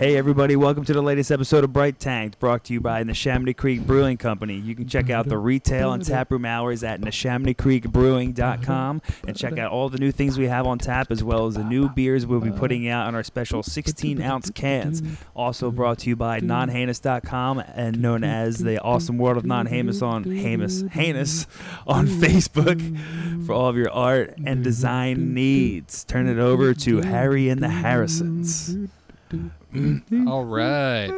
Hey everybody, welcome to the latest episode of Bright Tanked, brought to you by Neshaminy Creek Brewing Company. You can check out the retail and taproom hours at NeshaminyCreekBrewing.com and check out all the new things we have on tap as well as the new beers we'll be putting out on our special 16 ounce cans. Also brought to you by NonHanus.com and known as the Awesome World of Non Hamus on Hamus Hanus on Facebook for all of your art and design needs. Turn it over to Harry and the Harrisons. All right.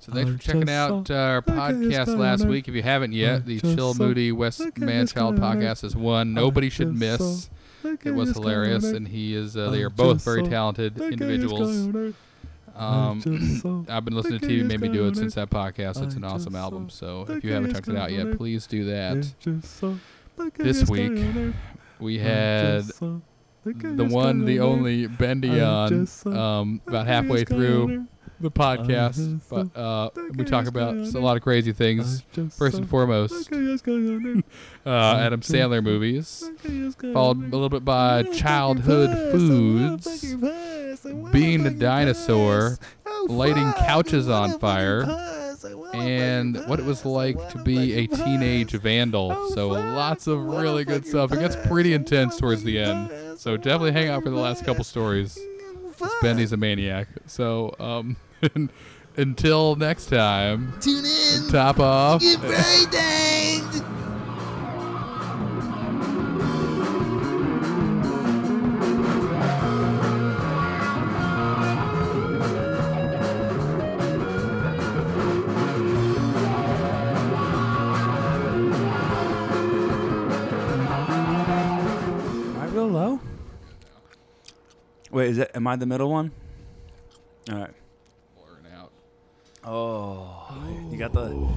So thanks for checking out uh, our podcast last week. If you haven't yet, the Chill Moody Wes Manchild podcast is one nobody should miss. It was hilarious, and he is. Uh, they are both very talented individuals. Um, I've been listening to TV Made Me Do It since that podcast. It's an awesome album. So if you haven't checked it out yet, please do that. This week we had the one, the only Bendy on um, about halfway through the podcast, but uh, we talk about a lot of crazy things. First and foremost, uh, Adam Sandler movies, followed a little bit by childhood foods, being a dinosaur, lighting couches on fire and what it was like to be a teenage vandal. So lots of really good stuff. It gets pretty intense towards the end. So definitely hang out for the last couple stories. Bendy's a maniac. So um, until next time, Tune in. top off. Wait, is it? Am I the middle one? All right. Blurring out. Oh, you got the.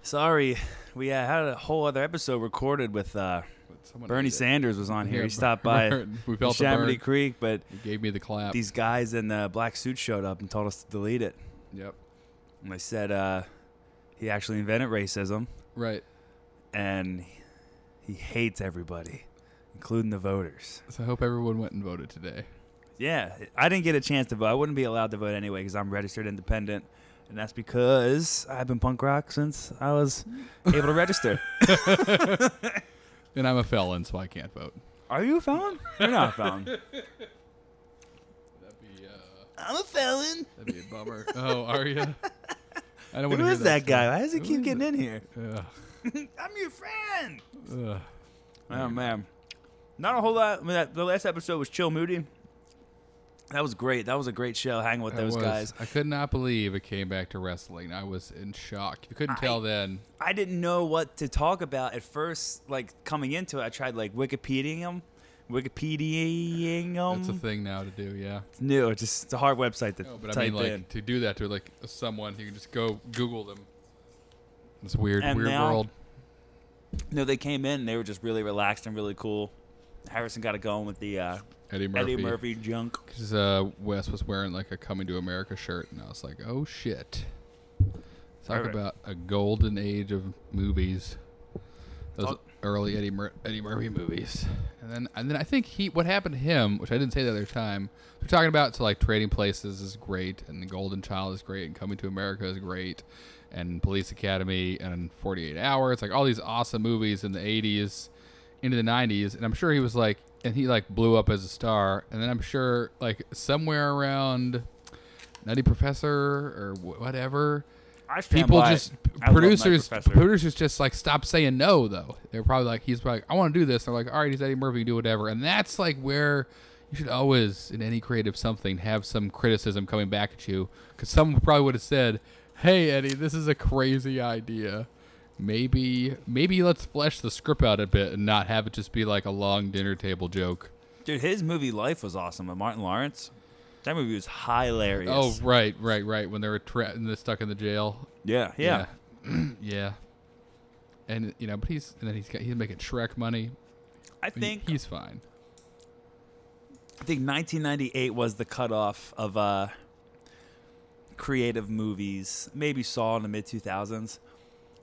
Sorry, we uh, had a whole other episode recorded with uh, Someone Bernie ate. Sanders was on here. Yeah, he stopped by burn. We felt the Chamonix burn. Creek, but He gave me the clap. these guys in the black suits showed up and told us to delete it. Yep. And they said uh, he actually invented racism Right. and he hates everybody, including the voters. So I hope everyone went and voted today. Yeah, I didn't get a chance to vote. I wouldn't be allowed to vote anyway because I'm registered independent, and that's because I've been punk rock since I was able to register. And I'm a felon, so I can't vote. Are you a felon? You're not a felon. That'd be uh, I'm a felon. that'd be a bummer. oh, are you? I don't want Who to hear is that guy? Why does he Who keep getting it? in here? Ugh, I'm your friend. ugh. Oh man, not a whole lot. I mean, that, the last episode was Chill Moody. That was great. That was a great show. Hanging with those was- guys. I could not believe it came back to wrestling. I was in shock. You couldn't tell then. I didn't know what to talk about at first. Like coming into it, I tried like Wikipediaing them, Wikipediaing them. That's a thing now to do. Yeah. It's new. It's just it's a hard website to No, but I mean, like in. to do that to like someone, you can just go Google them. It's weird, And weird now- world. No, they came in. and They were just really relaxed and really cool. Harrison got it going with the uh, Eddie Murphy. Eddie Murphy junk. Because uh, Wes was wearing like a Coming to America shirt, and I was like, oh shit. Talk Alright. about a golden age of movies. Those Talk- early Eddie Mur- Eddie Murphy movies, and then and then I think he what happened to him, which I didn't say the other time. We're talking about so like Trading Places is great, and The Golden Child is great, and Coming to America is great, and Police Academy and 48 Hours, like all these awesome movies in the 80s into the 90s and i'm sure he was like and he like blew up as a star. And then i'm sure like somewhere around nutty professor or wh- whatever people just I producers producers just like stop saying no though. They're probably like he's like i want to do this. They're like all right he's eddie murphy do whatever. And that's like where you should always in any creative something have some criticism coming back at you. Because someone probably would have said hey eddie this is a crazy idea maybe maybe let's flesh the script out a bit and not have it just be like a long dinner table joke Dude, his movie Life was awesome. With Martin Lawrence. That movie was hilarious. oh right right right when they were tra- and stuck in the jail yeah, yeah. yeah yeah and you know but he's and then he's got he's making shrek money I think he's fine I think 1998 was the cutoff of uh, creative movies. Maybe Saw in the mid 2000s.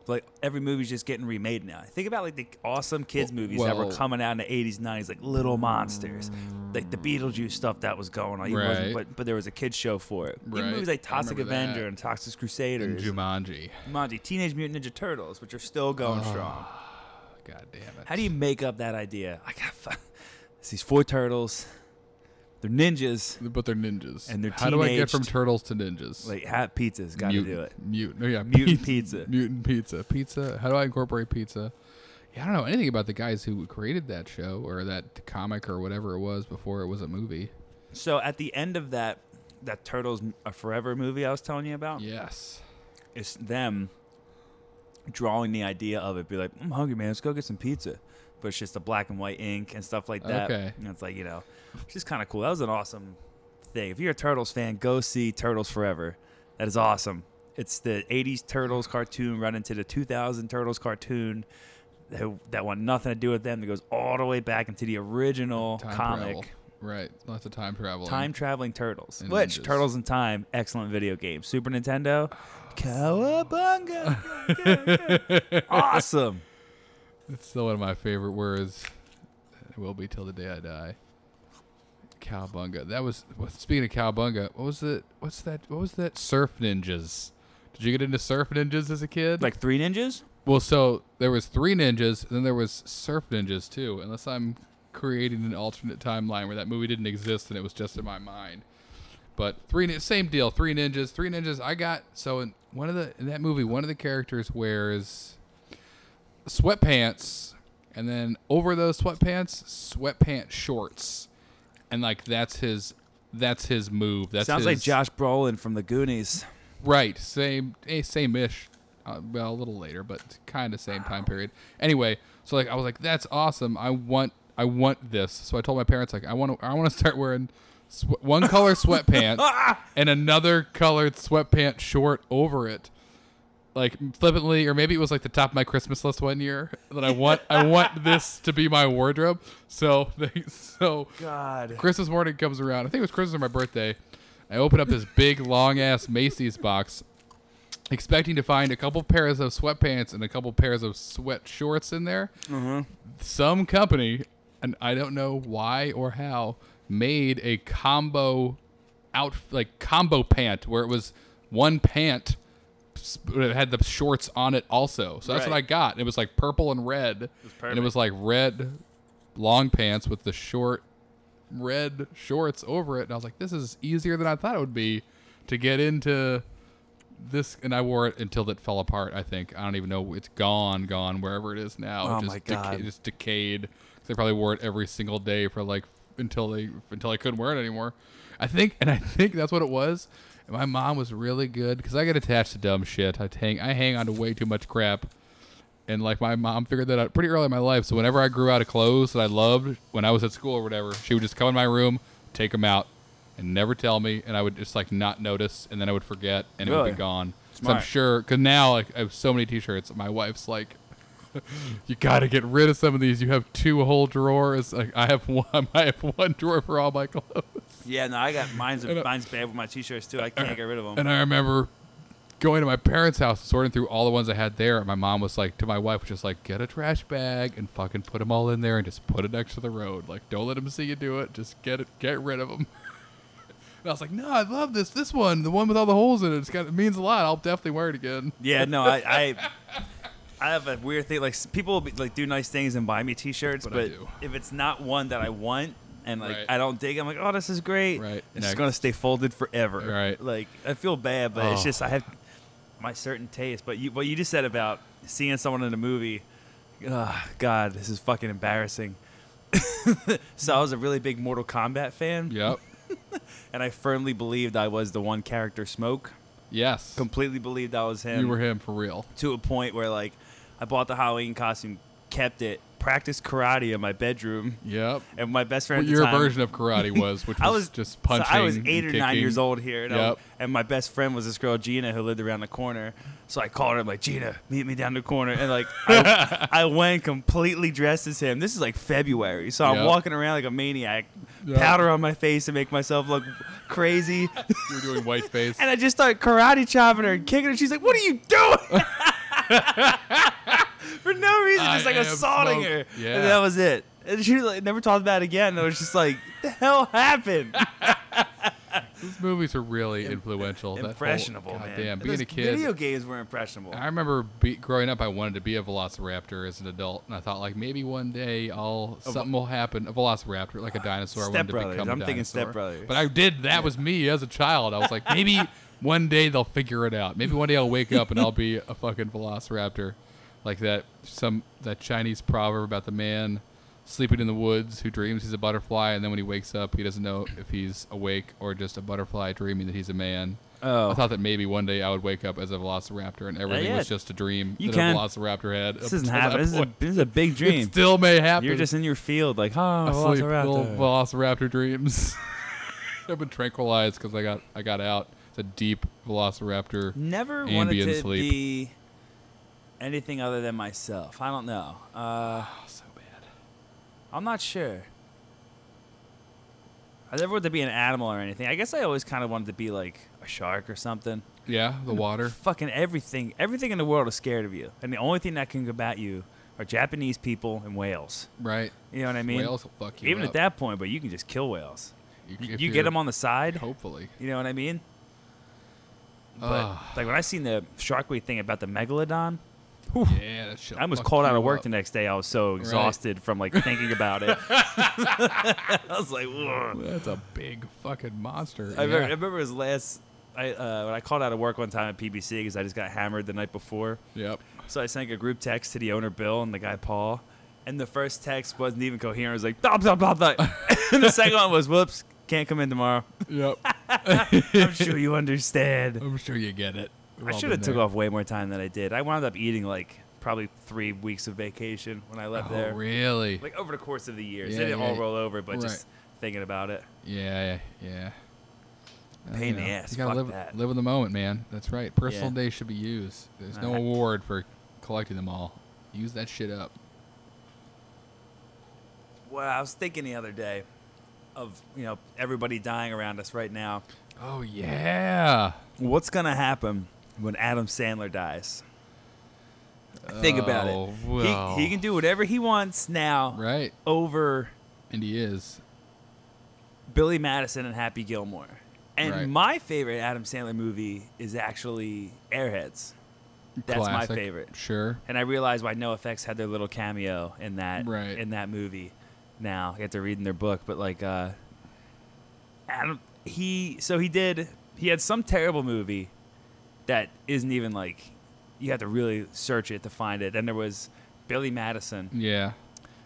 Like every movie's just getting remade now. Think about like the awesome kids movies that were coming out in the 80s, 90s, like Little Monsters, like the Beetlejuice stuff that was going on. Even wasn't- Right. But but there was a kids show for it. Even Right. movies like Toxic Avenger that. and Toxic And Crusaders, Jumanji. Jumanji, Teenage Mutant Ninja Turtles, which are still going ah, strong. God damn it. How do you make up that idea? I got it's these four turtles. They're ninjas. But they're ninjas. And they're How do I get from turtles to ninjas? Like hat pizzas, got to do it. Mutant. Oh, yeah, Mutant pizza. Mutant pizza. Pizza. How do I incorporate pizza? Yeah, I don't know anything about the guys who created that show or that comic or whatever it was before it was a movie. So at the end of that that Turtles a Forever movie I was telling you about, Yes. it's them drawing the idea of it. Be like, I'm hungry, man. Let's go get some pizza. But it's just the black and white ink and stuff like that. Okay. And it's like you know, it's just kind of cool. That was an awesome thing. If you're a Turtles fan, go see Turtles Forever. That is awesome. It's the '80s Turtles cartoon run into the 2000 Turtles cartoon. That, that want nothing to do with them. That goes all the way back into the original Time comic. travel. Right. Lots of time travel. Time traveling turtles. And Which ninjas. Turtles in Time, excellent video game. Super Nintendo, Cowabunga, awesome. It's still one of my favorite words. It will be till the day I die. Cowabunga. That was well, speaking of cowabunga. What was it? What's that? What was that? Surf ninjas. Did you get into surf ninjas as a kid? Like three ninjas. well, so there was three ninjas, and then there was surf ninjas too. Unless I'm creating an alternate timeline where that movie didn't exist and it was just in my mind. But three, same deal. Three ninjas. Three ninjas. I got so in one of the in that movie, one of the characters wears sweatpants, and then over those sweatpants, sweatpants shorts, and like that's his that's his move. That Sounds like Josh Brolin from the Goonies. Right, same, eh, same-ish. Uh, well, a little later, but kind of same time period. Anyway, so like I was like, "That's awesome! I want, I want this." So I told my parents like, "I want to, I want to start wearing sw- one color sweatpants and another colored sweatpant short over it." Like flippantly, or maybe it was like the top of my Christmas list one year that I want, I want this to be my wardrobe. So, they, so God. Christmas morning comes around. I think it was Christmas or my birthday. I open up this big long ass Macy's box, expecting to find a couple pairs of sweatpants and a couple pairs of sweat shorts in there. Mm-hmm. Some company, and I don't know why or how, made a combo out like combo pant where it was one pant. S- It had the shorts on it also, so that's what I got. It was like purple and red, and it was like red long pants with the short red shorts over it. And I was like, this is easier than I thought it would be to get into this. And I wore it until it fell apart. I think I don't even know. It's gone, gone wherever it is now. Oh it just my deca- God. just decayed. They probably wore it every single day for like until they until I couldn't wear it anymore. I think, and I think that's what it was. And my mom was really good because I get attached to dumb shit. I hang I hang on to way too much crap and like my mom figured that out pretty early in my life. So whenever I grew out of clothes that I loved when I was at school or whatever, she would just come in my room, take them out, and never tell me, and I would just like not notice, and then I would forget, and it would Really? be gone. So I'm Smart. sure because now like I have so many T-shirts. My wife's like. You gotta get rid of some of these. You have two whole drawers. Like I have one. I have one drawer for all my clothes. Yeah, no, I got mine's And, uh, mine's bad with my t-shirts too. I can't get rid of them. And I remember going to my parents' house, sorting through all the ones I had there. And my mom was like, to my wife, was just like, get a trash bag and fucking put them all in there and just put it next to the road. Like, don't let them see you do it. Just get it, get rid of them. and I was like, no, I love this. This one, the one with all the holes in it. It's got, it means a lot. I'll definitely wear it again. Yeah, no, I, I, I have a weird thing. Like people will be, like do nice things and buy me T-shirts, But but if it's not one that I want and like Right. I don't dig, I'm like, oh, this is great. Right. It's Next. gonna stay folded forever. Right. Like I feel bad, but it's Oh. just I have my certain taste. But you, what you just said about seeing someone in a movie, oh, God, this is fucking embarrassing. so I was a really big Mortal Kombat fan, Yep. and I firmly believed I was the one character Smoke. Yes. Completely believed I was him You were him for real. to a point where like I bought the Halloween costume, kept it, practiced karate in my bedroom, Yep. and my best friend the your time, version of karate was, which was, I was just punching. So I was eight or nine years old here, and, I- and my best friend was this girl Gina who lived around the corner. So I called her I'm like Gina, meet me down the corner, and like I, I went completely dressed as him. This is like February, so I'm Yep. walking around like a maniac, Yep. powder on my face to make myself look crazy, You were doing white face. and I just started karate chopping her and kicking her. She's like, "What are you doing?" No reason, I just like am assaulting her. Yeah. And that was it. And she like, never talked about it again. And I was just like, the hell happened? These movies are really influential. That whole- impressionable, man. goddamn, being those a kid. Video games were impressionable. I remember be, growing up, I wanted to be a velociraptor as an adult, and I thought like maybe one day I'll something will happen. A velociraptor, like a dinosaur. I wanted Step to Brothers. become a I'm thinking dinosaur. Step Brothers. But I did. That was me as a child. I was like, maybe one day they'll figure it out. Maybe one day I'll wake up and I'll be a fucking velociraptor, like that some that Chinese proverb about the man sleeping in the woods who dreams he's a butterfly, and then when he wakes up, he doesn't know if he's awake or just a butterfly dreaming that he's a man. Oh. I thought that maybe one day I would wake up as a velociraptor and everything yeah. was just a dream You that can. a velociraptor had. this up isn't until happening. This is, a, this is a big dream. It still may happen. You're just in your field, like, oh, asleep, Velociraptor. velociraptor dreams. I've been tranquilized because I got I got out. It's a deep velociraptor. Never wanted to sleep. be anything other than myself. I don't know. Uh, Oh, so bad. I'm not sure. I never wanted to be an animal or anything. I guess I always kind of wanted to be like a shark or something. Yeah, the water. Fucking everything, everything in the world is scared of you, and the only thing that can combat you are Japanese people and whales. Right. You know what I mean? Whales will fuck you Even up. at that point, but you can just kill whales. you, You, get them on the side. Hopefully. You know what I mean? But Ugh. like when I seen the Shark Week thing about the megalodon, Yeah, that shit I was called out of work up. the next day. I was so exhausted from like thinking about it. I was like, Ugh. That's a big fucking monster. I, remember, I yeah. remember his last. I uh, when I called out of work one time at PBC because I just got hammered the night before. Yep. So I sent a group text to the owner Bill and the guy Paul, and the first text wasn't even coherent. It was like blah blah blah blah, and the second one was whoops, can't come in tomorrow. Yep. I'm sure you understand. I'm sure you get it. I should have took there. off way more time than I did. I wound up eating like probably three weeks of vacation when I left Oh, there. really? Like over the course of the years, Yeah, they didn't yeah, all roll over, but Right. just thinking about it. Yeah, yeah, yeah. Uh, Pain you in the ass, You gotta live, that. live in the moment, man. That's right. Personal Yeah. days should be used. There's no Uh, award for collecting them all. Use that shit up. Well, I was thinking the other day of you know everybody dying around us right now. Oh yeah. What's gonna happen when Adam Sandler dies? Think about Oh, it. well. He, he can do whatever he wants now Right. over And he is. Billy Madison and Happy Gilmore. And Right. my favorite Adam Sandler movie is actually Airheads. That's my favorite. Sure. And I realized why NoFX had their little cameo in that Right. in that movie. Now I get to read in their book, but like uh, Adam, he so he did he had some terrible movie that isn't even like you have to really search it to find it. Then there was Billy Madison, Yeah.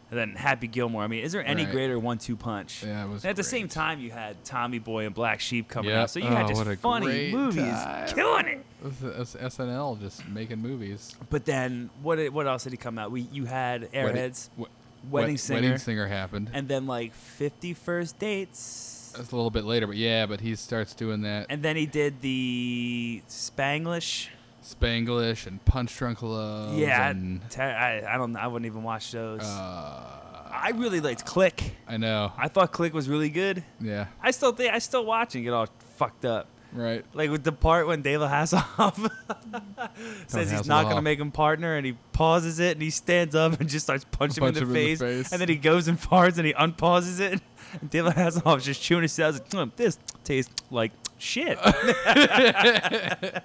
and then Happy Gilmore. I mean, is there any Right. great one-two punch? Yeah, it was And at the same time, you had Tommy Boy and Black Sheep coming Yep. out, so you had Oh, just what a funny great movies, time. killing it. That's SNL just making movies. But then what? What else did he come out? We you had Airheads, Wedding, Wedding Wed- Singer, Wedding Singer happened. and then like 50 First Dates, That's a little bit later, but yeah, but he starts doing that and then he did the Spanglish. Spanglish and Punch Drunk Love. yeah, and, ter- I, I don't. I wouldn't even watch those. uh, I really liked Click. I know. I thought Click was really good. Yeah, I still think I still watch and get all fucked up. right. Like with the part when David Hasselhoff says he's not going to make him partner, and he pauses it, and he stands up and just starts punching Punch him, in the, him in the face, face. and then he goes and farts, and he unpauses it. David Hasselhoff's just chewing his cells. Like, "Mm, this tastes like shit.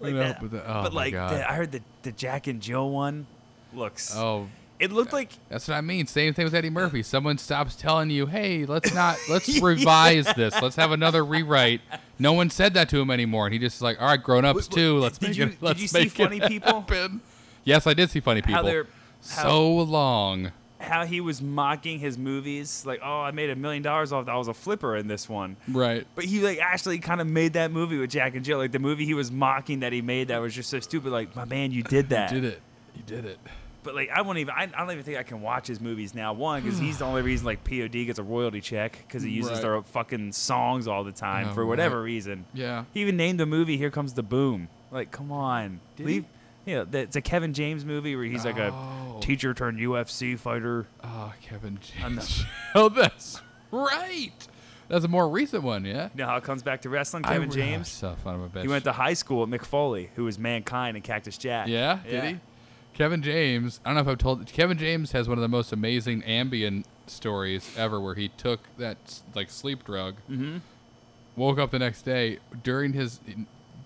Like that. but, the, oh but like, the, I heard the the Jack and Jill one looks. oh, It looked like that's what I mean. Same thing with Eddie Murphy. Someone stops telling you, "Hey, let's not, let's revise this. Let's have another rewrite." No one said that to him anymore, and he just is like, "All right, grown ups too. Let's did make you- it. did Let's you see Funny People? happen." Yes, I did see funny people. how how, so long. How he was mocking his movies. Like, oh, I made a million dollars off. that. I was a flipper in this one. Right. But he like actually kind of made that movie with Jack and Jill. Like the movie he was mocking that he made that was just so stupid. Like, my man, you did that. You did it. You did it. But like, I won't even. I, I don't even think I can watch his movies now. One, because he's the only reason like POD gets a royalty check because he uses Right. their fucking songs all the time Oh, for whatever right. reason. Yeah. He even named the movie "Here Comes the Boom." Like, come on, Did leave. Yeah, that- it's a Kevin James movie where he's like Oh. a teacher turned UFC fighter. Oh, Kevin James. oh, that's right. That's a more recent one, yeah. You know how it comes back to wrestling? Kevin re- James. So fun of a bitch. He went to high school at Mick Foley, who was Mankind and Cactus Jack. Yeah, did he? Kevin James. I don't know if I've told. Kevin James has one of the most amazing Ambien stories ever, where he took that like sleep drug, Mm-hmm. woke up the next day during his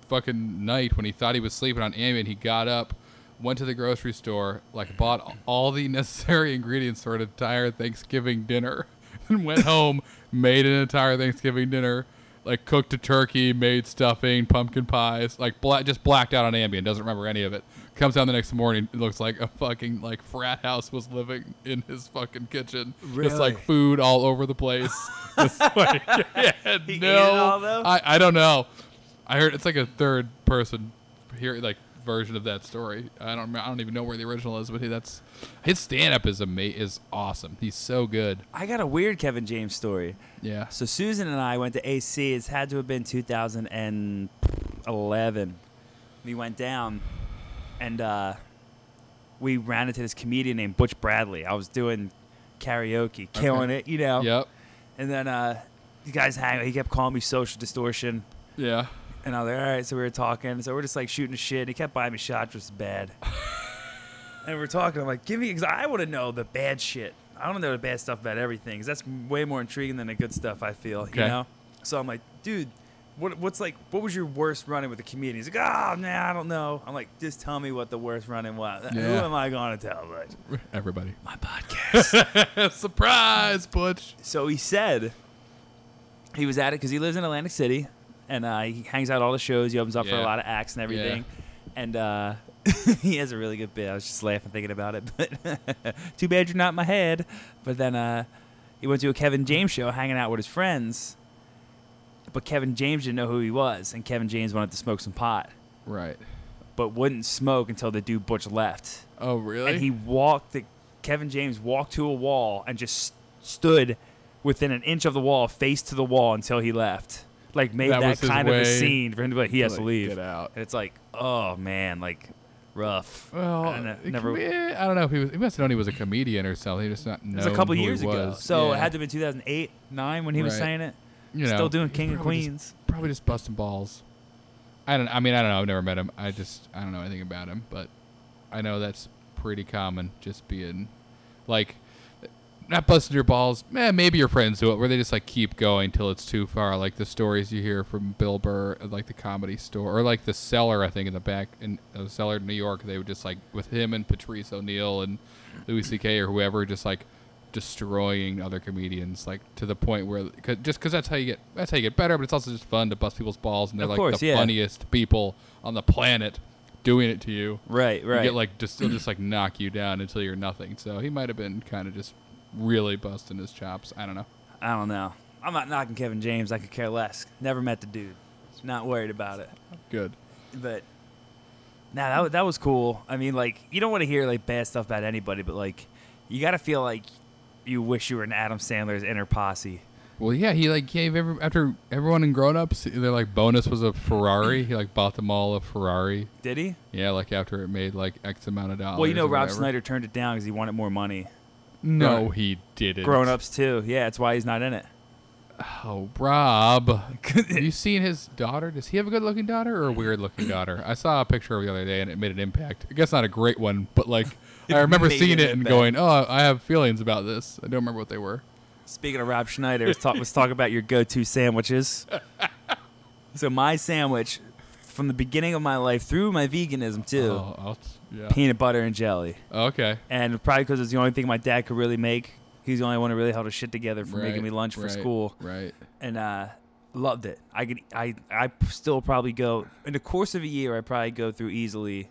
fucking night when he thought he was sleeping on Ambien. He got up, went to the grocery store, like bought all the necessary ingredients for an entire Thanksgiving dinner, and went home, made an entire Thanksgiving dinner. Like cooked a turkey, made stuffing, pumpkin pies, like bla- just blacked out on Ambien, doesn't remember any of it. Comes down the next morning, it looks like a fucking like frat house was living in his fucking kitchen, just like food all over the place. just like, yeah, He ate no, it all, though? I I don't know. I heard it's like a third person here like version of that story. I don't I don't even know where the original is, but he, that's his stand up is ama- is awesome. He's so good. I got a weird Kevin James story. Yeah. So Susan and I went to AC. It's had to have been 2011. We went down, and uh, we ran into this comedian named Butch Bradley. I was doing karaoke, killing it, you know. Yep. And then uh, you guys hang. He kept calling me social distortion, Yeah. And I was like, all right. So we were talking. So we're just like shooting shit. And he kept buying me shots, which was bad. and we're talking. I'm like, give me, because I want to know the bad shit. I want to know the bad stuff about everything, because that's way more intriguing than the good stuff. I feel, Okay. you know. So I'm like, dude, what, what's like, what was your worst run-in with the comedian? He's like, oh, nah, I don't know. I'm like, just tell me what the worst run-in was. Who am I going to tell? Butch? Everybody. My podcast. Surprise, Butch. So he said he was at it because he lives in Atlantic City, and uh, he hangs out all the shows. He opens up for a lot of acts and everything, and uh, he has a really good bit. I was just laughing thinking about it, but too bad you're not in my head. But then uh, he went to a Kevin James show, hanging out with his friends. But Kevin James didn't know who he was, and Kevin James wanted to smoke some pot, Right. but wouldn't smoke until the dude Butch left. Oh, really? And he walked. The, Kevin James walked to a wall and just stood within an inch of the wall, face to the wall, until he left. Like made That that, kind of a scene for him to be like, he has to Like, leave. Get out. And it's like, oh man, like rough. Well, I never- be- eh, I don't know if he was. He must have known he was a comedian or something. He just not. It was a couple years ago, so Yeah. it had to have been 2008, nine when he was saying it. You know, Still doing King of probably just- Queens. probably just busting balls. I don't. I mean, I don't know. I've never met him. I just I don't know anything about him, but I know that's pretty common. Just being like not busting your balls. Eh, maybe your friends do it, where they just like keep going till it's too far. Like the stories you hear from Bill Burr, like the comedy store, or like the cellar. I think in the back in uh, the cellar in New York, they would just like with him and Patrice O'Neal and Louis C.K. or whoever, just like destroying other comedians, like to the point where cause, just because that's how you get that's how you get better. But it's also just fun to bust people's balls, and they're Of like course, the yeah. funniest people on the planet doing it to you. Right, right. You get like just they'll just like knock you down until you're nothing. So he might have been kind of just really busting his chops. I don't know. I don't know. I'm not knocking Kevin James. I could care less. Never met the dude. Not worried about it. Good. but nah, that wa- that was cool. I mean, like you don't want to hear like bad stuff about anybody, but like you got to feel like you wish you were in Adam Sandler's inner posse. Well, yeah, he like gave every after everyone in Grown Ups, their like bonus was a Ferrari. He like bought them all a Ferrari. Did he? Yeah, like after it made like X amount of dollars. well, you know, Rob whatever. Schneider turned it down because he wanted more money. No, he didn't. Grown ups too. Yeah, that's why he's not in it. Oh, Rob. have you seen his daughter? Does he have a good looking daughter or a weird looking daughter? I saw a picture of the other day and it made an impact. I guess not a great one, but like I remember seeing it and impact. going, "Oh, I have feelings about this." I don't remember what they were. Speaking of Rob Schneider, let's talk, let's talk about your go-to sandwiches. so my sandwich, from the beginning of my life through my veganism too, Oh, I'll, yeah. peanut butter and jelly. Okay. and probably because it's the only thing my dad could really make. He's the only one who really held his shit together for making me lunch for right, school, Right. and uh, loved it. I could, I, I still probably go in the course of a year. I probably go through easily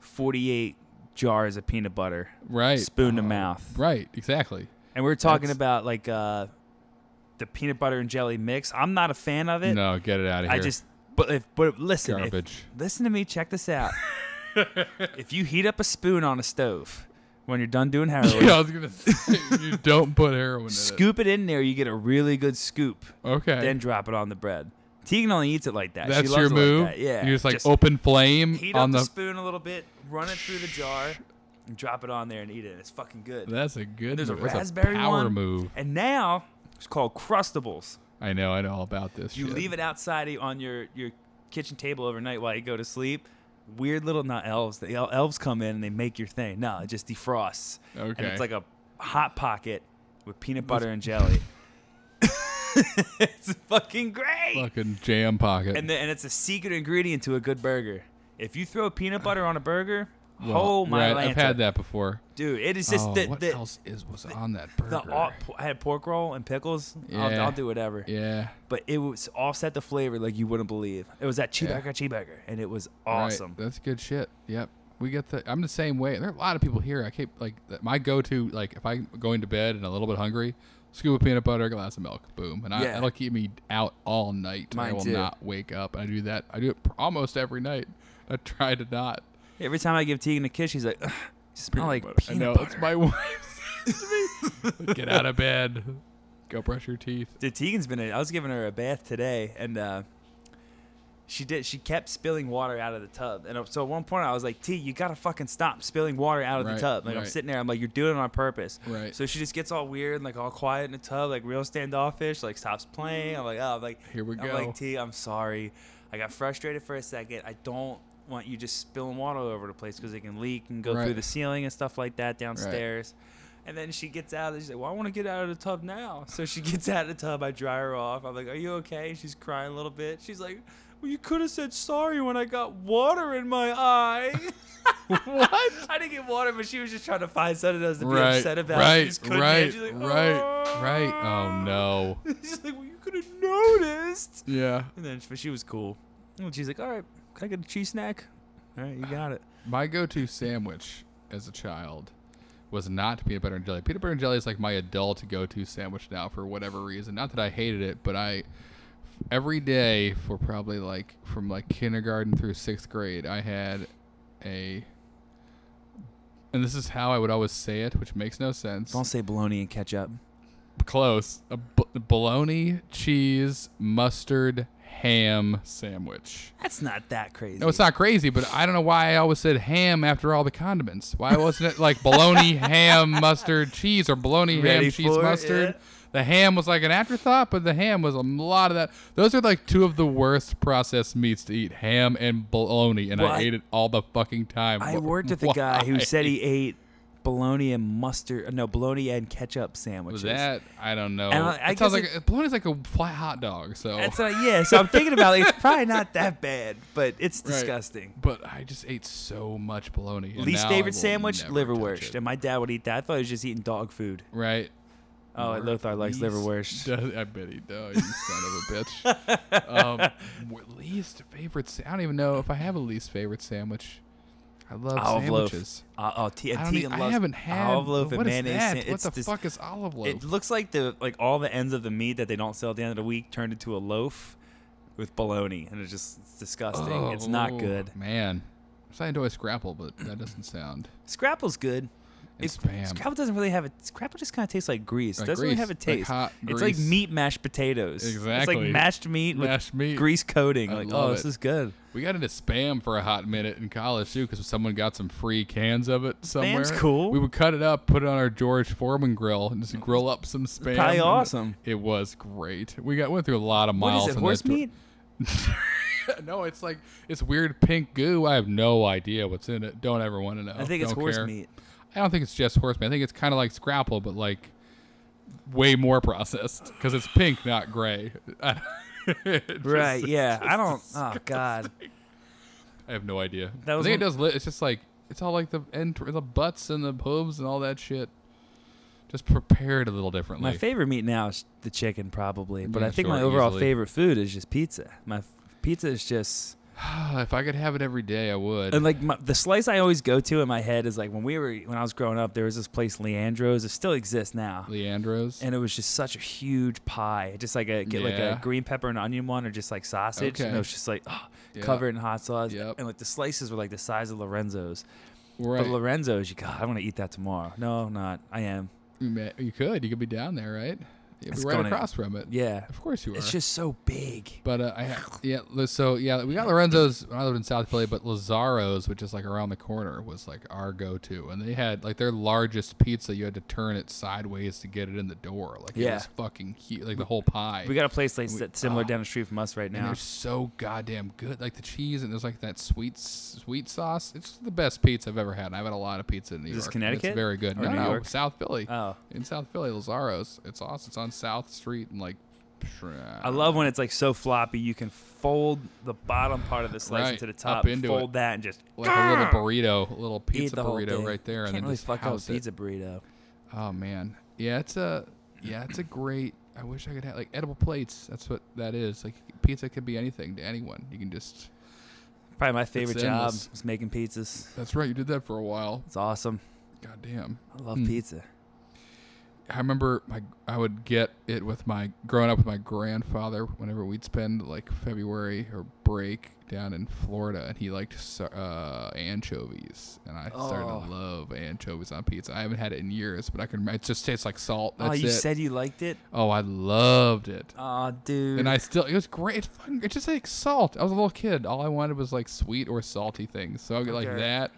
forty-eight jars of peanut butter, Right. spoon to Oh, mouth. Right. Exactly. And we are talking That's- about like uh, the peanut butter and jelly mix. I'm not a fan of it. No, get it out of here. I just, but if, but listen, if, listen to me. Check this out. if you heat up a spoon on a stove when you're done doing heroin, yeah, I was gonna say you don't put heroin in scoop it in there. You get a really good scoop. Okay. Then drop it on the bread. Tegan only eats it like that. That's she loves your it move. Like that. Yeah. You just like open flame heat on up the. the spoon a little bit, run it through the jar, and drop it on there and eat it. It's fucking good. That's a good. There's a move. That's raspberry power one. move. And now It's called Crustables. I know, I know all about this. You shit. leave it outside on your your kitchen table overnight while you go to sleep. Weird little not elves. The el- elves come in and they make your thing. No, it just defrosts. Okay. And it's like a hot pocket with peanut butter and jelly. it's fucking great. fucking jam pocket. And, the, and it's a secret ingredient to a good burger. If you throw peanut butter on a burger, Well, oh my right, I've had that before. dude! It is just oh, the, what the, else is was on that burger? the all, I had pork roll and pickles. I'll, I'll do whatever. yeah, But it was offset the flavor like you wouldn't believe. It was that Yeah. cheeseburger, cheeseburger, and it was right. awesome. That's good shit. Yep, we get the. I'm the same way. There are a lot of people here. I keep like my go-to. Like if I'm going to bed and a little bit hungry, scoop of peanut butter, a glass of milk, boom, and I, Yeah. that'll keep me out all night. I will too. not wake up. I do that. I do it almost every night. I try to not. Every time I give Tegan a kiss, she's like, "Ugh, you smell like butter. peanut I know butter. it's my wife. says to me, Get out of bed. Go brush your teeth. Dude, Tegan's been. A, I was giving her a bath today, and uh, she did. She kept spilling water out of the tub, and uh, so at one point I was like, "T, you gotta fucking stop spilling water out of Right, the tub." Like I'm sitting there, I'm like, "You're doing it on purpose." Right. So she just gets all weird, and, like all quiet in the tub, like real standoffish, like stops playing. I'm like, "Oh, I'm like Here we I'm go. like, T, I'm sorry. I got frustrated for a second. I don't want you just spilling water all over the place because it can leak and go Right. through the ceiling and stuff like that downstairs. And then she gets out and she's like, Well, I want to get out of the tub now. So she gets out of the tub. I dry her off. I'm like, Are you okay? She's crying a little bit. She's like, Well, you could have said sorry when I got water in my eye. what? I didn't get water, but she was just trying to find something else to be Right, upset about. Right, right, She's like, right, oh. right. Oh no. She's like, Well, you could have noticed. Yeah. And then but she was cool. And she's like, all right, can I get a cheese snack? All right, you got it. My go-to sandwich as a child was not peanut butter and jelly. Peanut butter and jelly is like my adult go-to sandwich now for whatever reason. Not that I hated it, but I every day for probably like from like kindergarten through sixth grade, I had a. And this is how I would always say it, which makes no sense. Don't say bologna and ketchup. Close. A b- bologna, cheese, mustard, ham sandwich. That's not that crazy. No, it's not crazy, but I don't know why I always said ham after all the condiments. Why wasn't it like bologna, ham, mustard, cheese, or bologna, Ready ham, cheese, for it, mustard? The ham was like an afterthought, but the ham was a lot of that. Those are like two of the worst processed meats to eat: ham and bologna, and Well, I I- ate it all the fucking time. I worked with a guy who said he ate bologna and mustard. No, bologna and ketchup sandwiches. that I don't know. And I- I it sounds like bologna's like a flat hot dog. So, That's uh, yeah. So I'm thinking about it. It's probably not that bad, but it's Right. disgusting. but I just ate so much bologna. Least favorite sandwich, liverwurst. And my dad would eat that. I thought he was just eating dog food. Right. Oh, Lothar likes liverwurst. Does, I bet he does. You son of a bitch. Um, least favorite. Sa- I don't even know if I have a least favorite sandwich. I love Olive loaf. sandwiches. Uh, oh, T- I, e- I haven't had olive loaf and mayonnaise. san- What the dis- fuck is olive loaf? It looks like the like all the ends of the meat that they don't sell at the end of the week turned into a loaf with bologna, and it's just it's disgusting. it's not Oh, good. man. I'm starting to enjoy scrapple, but that doesn't sound. Scrapple's good. It's spam. Scrapple doesn't really have a Scrapple just kind of tastes like grease. Like doesn't really have a like taste. hot it's like meat mashed potatoes. Exactly. It's like mashed meat with Mashed meat. grease coating. I like, oh, this is good. We got into spam for a hot minute in college too, because someone got some free cans of it somewhere. Spam's cool. We would cut it up, put it on our George Foreman grill, and just grill up some spam. Probably awesome. It was great. We got went through a lot of What miles. is it? Horse meat? no, it's like it's weird pink goo. I have no idea what's in it. Don't ever want to know. I think it's Don't horse care. meat. I don't think it's just horse meat. I think it's kind of like scrapple, but like way more processed because it's pink, not gray. Just- Right? Yeah. I don't. Oh God. I have no idea. That I was think it does. Li- it's just like it's all like the end, the butts and the hooves and all that shit. Just prepared a little differently. My favorite meat now is the chicken, probably. But Yeah, I think sure, my overall easily. favorite food is just pizza. My f- pizza is just if I could have it every day, I would. and like my, the slice I always go to in my head is like when we were when I was growing up. There was this place Leandro's. It still exists now. Leandro's. and it was just such a huge pie, just like a get like a green pepper and onion one, or just like sausage. And Okay. it was just like oh, Yeah. covered in hot sauce, Yep. and like the slices were like the size of Lorenzo's. right. But Lorenzo's, you God, I want to eat that tomorrow. No, I'm not. I am. You could. You could be down there, right? It's right gonna- across from it. Yeah. Of course you are. It's just so big. But uh, I yeah, so yeah, we got Lorenzo's when I lived in South Philly, but Lazaro's, which is like around the corner, was like our go-to, and they had like their largest pizza. You had to turn it sideways to get it in the door. Like it was fucking huge, like the whole pie. We got a place like We- similar oh. down the street from us right and now. they're so goddamn good. Like the cheese and there's like that sweet sweet sauce. It's the best pizza I've ever had. And I've had a lot of pizza in New Is York. and Connecticut It's very good. or no, New no, York? South Philly. Oh, in South Philly, Lazaro's. It's awesome. It's on South Street and like. I love when it's like so floppy. You can fold the bottom part of the slice Right, into the up top, into fold it. that, and just like a little burrito, a little pizza burrito right there, and Can't then really just fuck up a house it. pizza burrito. Oh man, yeah, it's a yeah, it's a great. I wish I could have like edible plates. That's what that is. Like pizza could be anything to anyone. You can just. Probably my favorite job endless. was making pizzas. That's right. You did that for a while. It's awesome. God damn. I love Hmm. pizza. I remember my I would get it with my growing up with my grandfather whenever we'd spend like February or break down in Florida, and he liked uh, anchovies, and I started Oh. to love anchovies on pizza. I haven't had it in years, but I can. It just tastes like salt. oh, That's you it. said you liked it? oh, I loved it. Oh, dude. And I still, it was great. It's, fucking, just like salt. I was a little kid. All I wanted was like sweet or salty things. So I get like that,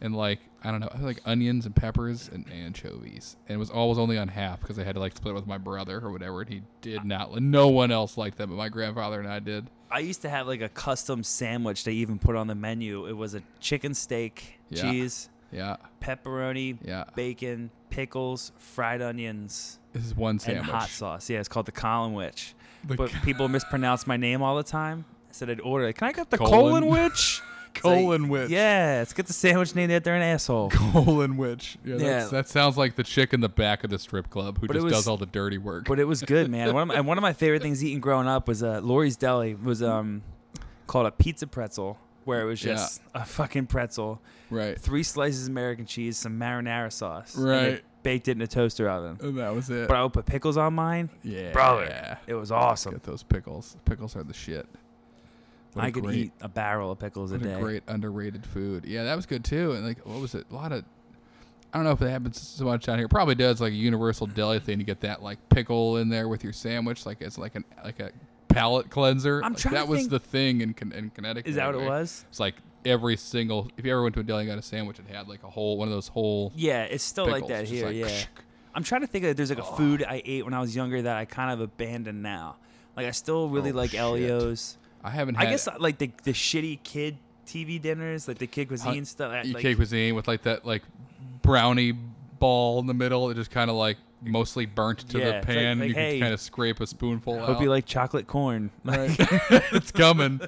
and like I don't know, I like onions and peppers and anchovies. And it was always only on half because I had to like split it with my brother or whatever. And he did not. No one else liked them, but my grandfather and I did. I used to have like a custom sandwich they even put on the menu. It was a chicken steak, Yeah. cheese, Yeah, pepperoni, yeah. bacon, pickles, fried onions, This is one and sandwich. hot sauce. Yeah, it's called the Colin Witch. The But people mispronounce my name all the time. I said I'd order it. Can I get the Colon? colon witch? Like, colon witch. Yeah, let's get the sandwich named after an asshole. Colon witch. Yeah, Yeah. that's, that sounds like the chick in the back of the strip club who But just was- does all the dirty work. But it was good, man. One of my, and one of my favorite things eating growing up was uh, Lori's Deli was um called a pizza pretzel, where it was Yeah. just a fucking pretzel, right. three slices of American cheese, some marinara sauce, Right. baked it in a toaster oven. And that was it. But I would put pickles on mine. yeah. Brother, It was awesome. Get those pickles. Pickles are the shit. What I could great, eat a barrel of pickles a day. a great underrated food. Yeah, that was good too. And like, what was it? A lot of. I don't know if it happens so much down here. Probably does. Like a universal deli thing. You get that like pickle in there with your sandwich. Like it's like an like a palate cleanser. I'm Like, trying to that was the thing in in Connecticut. Is that what it was? It's like every single. If you ever went to a deli and got a sandwich, it had like a whole one of those whole. Yeah, it's still like that here. like, yeah. I'm trying to think of there's like a food I ate when I was younger that I kind of abandoned now. Like I still really Oh, like shit. Ellio's. I haven't. I guess like the the shitty kid TV dinners, like the kid cuisine stuff. that, EK Like, cuisine with like that like brownie ball in the middle. It just kind of like mostly burnt to Yeah, the it's like- pan. like, you hey, can kind of scrape a spoonful hope out. you like chocolate corn. Right. it's coming.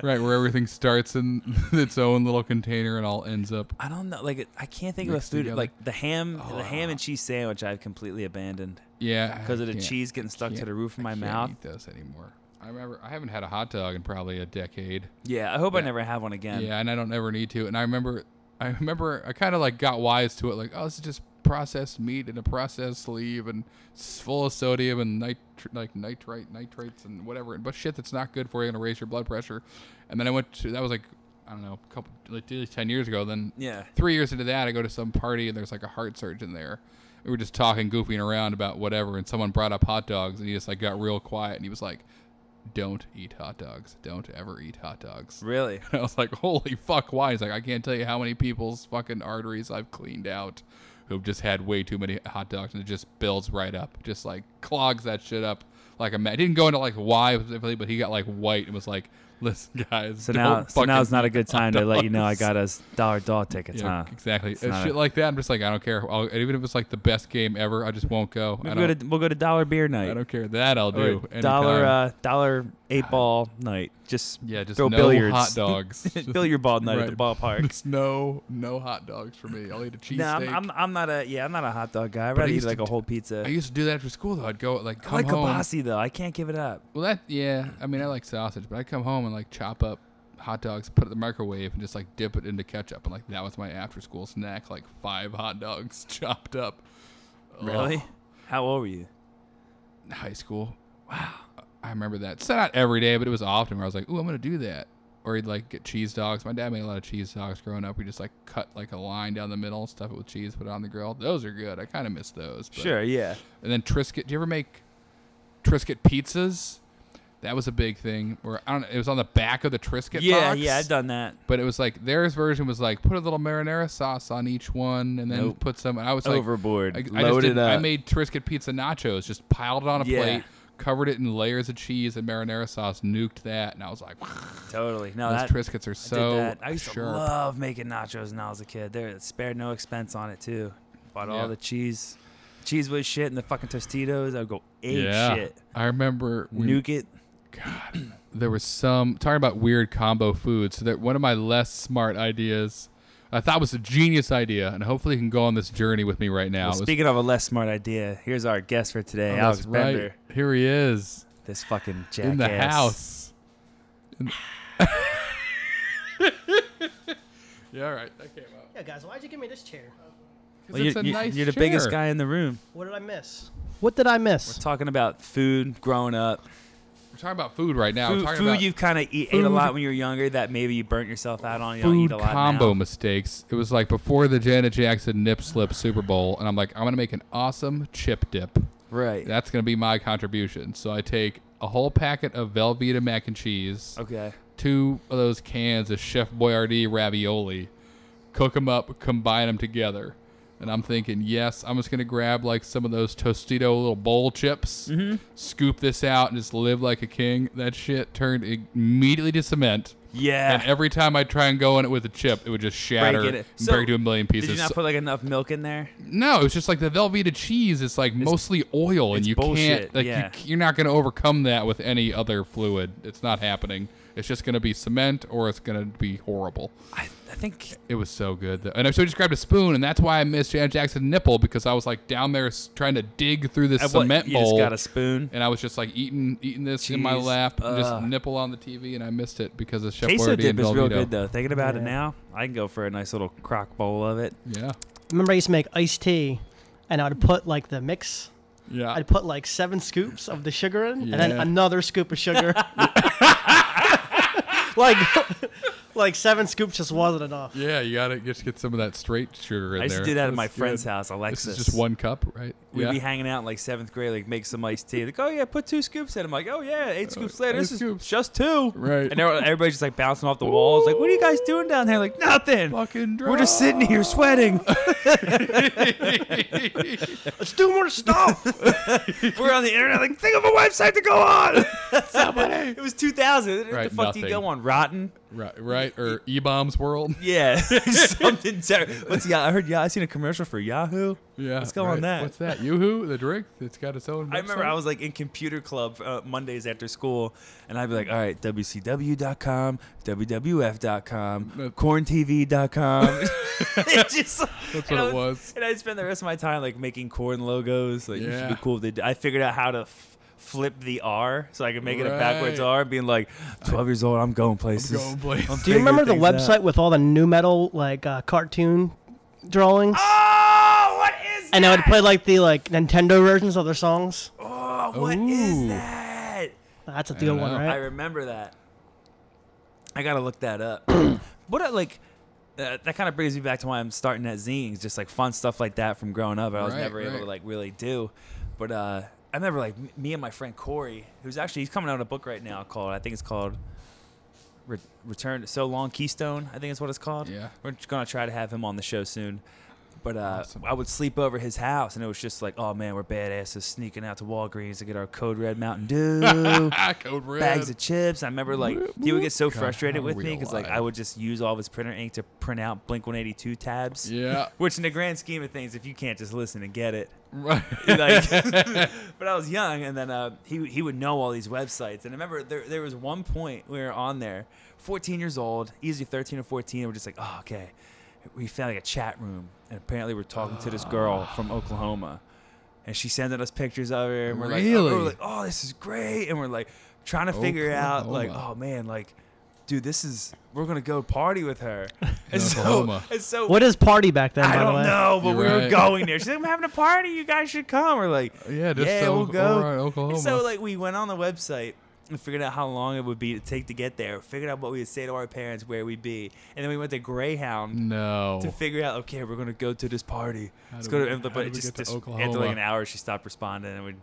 Right, where everything starts in its own little container and all ends up. I don't know. Like I can't think of a food together. like the ham, the ham Oh. and cheese sandwich. I've completely abandoned Yeah, because of the cheese getting stuck to the roof of I my can't mouth. Eat those anymore. I remember I haven't had a hot dog in probably a decade. Yeah, I hope I never have one again. Yeah, and I don't ever need to. And I remember, I remember, I kind of like got wise to it. Like, oh, this is just processed meat in a processed sleeve, and it's full of sodium and like nitrite, nitrates, and whatever, but shit that's not good for you, gonna raise your blood pressure. And then I went to that was like I don't know, a couple like ten years ago. Then Yeah. three years into that, I go to some party and there's like a heart surgeon there. We were just talking, goofing around about whatever, and someone brought up hot dogs, and he just like got real quiet, and he was like, "Don't eat hot dogs. Don't ever eat hot dogs." Really? I was like, holy fuck, why? He's like, I can't tell you how many people's fucking arteries I've cleaned out who've just had way too many hot dogs and it just builds right up. Just like clogs that shit up like a man. Didn't go into like why specifically, but he got like white and was like, listen, guys. So now, so fucking now's not a good time to let you know I got us dollar dog tickets, Yeah, huh? exactly. It's not shit a- like that. I'm just like, I don't care. I'll, even if it's like the best game ever, I just won't go. I We'll go to we'll go to dollar beer night. I don't care. That I'll do. dollar uh, dollar eight ball night. Just yeah, just throw no billiards. hot dogs. Billiard ball night at the Right. ballpark. Just no, no hot dogs for me. I'll eat a cheese No, I'm. I'm I'm not a yeah I'm not a hot dog guy. I'd rather eat like a whole pizza. I used to do that after school though. I'd go like come I like home. kibasi though. I can't give it up. Well, that yeah. I mean, I like sausage, but I come home and like chop up hot dogs, put it in the microwave, and just like dip it into ketchup, and like that was my after school snack. Like five hot dogs chopped up. Really? Ugh. How old were you? High school. Wow. I remember that. So not every day, but it was often where I was like, "Ooh, I'm gonna do that." Or he'd like get cheese dogs. My dad made a lot of cheese dogs growing up. We just like cut like a line down the middle, stuff it with cheese, put it on the grill. Those are good. I kind of miss those. but- Sure, yeah. And then Triscuit. Do you ever make Triscuit pizzas. That was a big thing. Where I don't. It was on the back of the Triscuit Yeah, box. yeah, I've done that. But it was like theirs version was like put a little marinara sauce on each one, and then Nope. put some. I was like, Overboard. I, I just Load did, it up. I made Triscuit pizza nachos, just piled it on a Yeah. plate, covered it in layers of cheese and marinara sauce, nuked that, and I was like, totally. No, those that, Triscuits are I did so that. I used to love making nachos when I was a kid. There, spared no expense on it too. Bought Yeah. all the cheese. Cheese was shit, and the fucking Tostitos. I'd go ape yeah, shit. I remember we, Nuke it. God, there was some talking about weird combo foods. So that one of my less smart ideas, I thought was a genius idea, and hopefully you can go on this journey with me right now. Well, It was- speaking of a less smart idea, here's our guest for today, oh, Alex that's Bender. Here he is This fucking jackass. in the house. In- yeah, all right, that came out. Yeah, guys, why'd you give me this chair? 'Cause Well, it's you're, a you- nice you're the biggest guy in the room. What did I miss? What did I miss? We're talking about food growing up. Talking about food right now. Food food you've kind of ate a lot when you were younger that maybe you burnt yourself out on. You don't eat food a lot combo now. mistakes. It was like before the Janet Jackson nip slip Super Bowl, and I'm like, I'm gonna make an awesome chip dip. Right. That's gonna be my contribution. So I take a whole packet of Velveeta mac and cheese, Okay. two of those cans of Chef Boyardee ravioli, cook them up, combine them together. And I'm thinking, yes, I'm just gonna grab like some of those Tostito little bowl chips, Mm-hmm. scoop this out, and just live like a king. That shit turned immediately to cement. Yeah. And every time I try and go in it with a chip, it would just shatter Break and it. So, break to a million pieces. Did you not put like enough milk in there? no, it's just like the Velveeta cheese is like mostly oil, and you bullshit, can't like yeah. you, you're not going to overcome that with any other fluid. It's not happening. It's just going to be cement, or it's going to be horrible. I, I think It was so good, though. and so I just grabbed a spoon, and that's why I missed Janet Jackson nipple because I was like down there trying to dig through this I, what, cement you bowl, just got a spoon. and I was just like eating eating this in my lap, and just Ugh. nipple on the TV, and I missed it because of Chef Queso Boyardee dip and is real Velveeta. good though. Thinking about it Yeah. now, I can go for a nice little crock bowl of it. Yeah, Remember, I used to make iced tea, and I'd put like the mix. yeah. I'd put like seven scoops of the sugar in, and then Yeah. another scoop of sugar. like, like seven scoops just wasn't enough. Yeah, you gotta just get some of that straight sugar in there. I used there. to do that at That's my friend's good. house, This Alexis. is just one cup, right? We'd yeah. be hanging out in like seventh grade, like make some iced tea. Like, oh yeah, put two scoops in. I'm like, oh yeah, eight uh, scoops later. eight This is just two. Right. And everybody's just like bouncing off the walls. Like, what are you guys doing down there? Like, nothing. Fucking drunk. We're just sitting here sweating. Let's do more stuff. We're on the internet. Like, think of a website to go on. Somebody. It was 2000. What Right, the fuck do you go on? Rotten. right, right, or E Bombs World. Yeah, something terrible. What's yeah? I heard. Yeah, I seen a commercial for Yahoo. Yeah, Let's go on that. What's that? Yoo-hoo, the drink. It's got its own. I remember? I was like in computer club uh, Mondays after school, and I'd be like, all right, WCW.com, WWF.com, No. KornTV.com. it's just That's what I it was. And I'd spend the rest of my time like making Korn logos. Like, it should be cool. If they. I figured out how to. F- Flip the R so I could make it a backwards R, being like, 12 years old, I'm going I'm places. going places. I'm do you remember the things out. website with all the new metal like uh, cartoon drawings? Oh, what is and I would play like the like Nintendo versions of their songs. Oh, what is Ooh. that? That's a I good don't one, know. I right? remember that. I gotta look that up. what I, like uh, that kind of brings me back to why I'm starting at zines, just like fun stuff like that from growing up. I was Right, never able right. to like really do, but uh, I remember like m- me and my friend Corey, who's actually he's coming out with a book right now called I think it's called Re- Return to So Long Keystone. I think is what it's called. Yeah. We're gonna try to have him on the show soon. But uh, Awesome. I would sleep over his house, and it was just like, oh man, we're badasses sneaking out to Walgreens to get our Code Red Mountain Dew Code Red. bags of chips. I remember like he would get so God, frustrated with me because like. I would just use all of his printer ink to print out Blink 182 tabs. Yeah. Which in the grand scheme of things, if you can't just listen and get it, Right. like, but I was young, and then uh, he he would know all these websites. And I remember there there was one point we were on there, 14 years old, easy 13 or 14. And we're just like, oh okay, we found like a chat room, and apparently we're talking to this girl from Oklahoma, and she's sending us pictures of her, and we're like, oh, Really? we're like, oh this is great, and we're like trying to figure out like, Oklahoma. oh man, like. Dude, this is we're gonna go party with her. And so, Oklahoma. and so What is party back then? I by the don't way? know, but You're we were right. going there. She's like, I'm having a party. You guys should come. We're like, Yeah, just yeah, we'll go. over Oklahoma. And so like we went on the website and figured out how long it would be to take to get there. Figured out what we would say to our parents, where we'd be, and then we went to Greyhound no. to figure out. Okay, we're gonna go to this party. How Let's go we- to. how But it we just, get to just after like an hour, she stopped responding, and we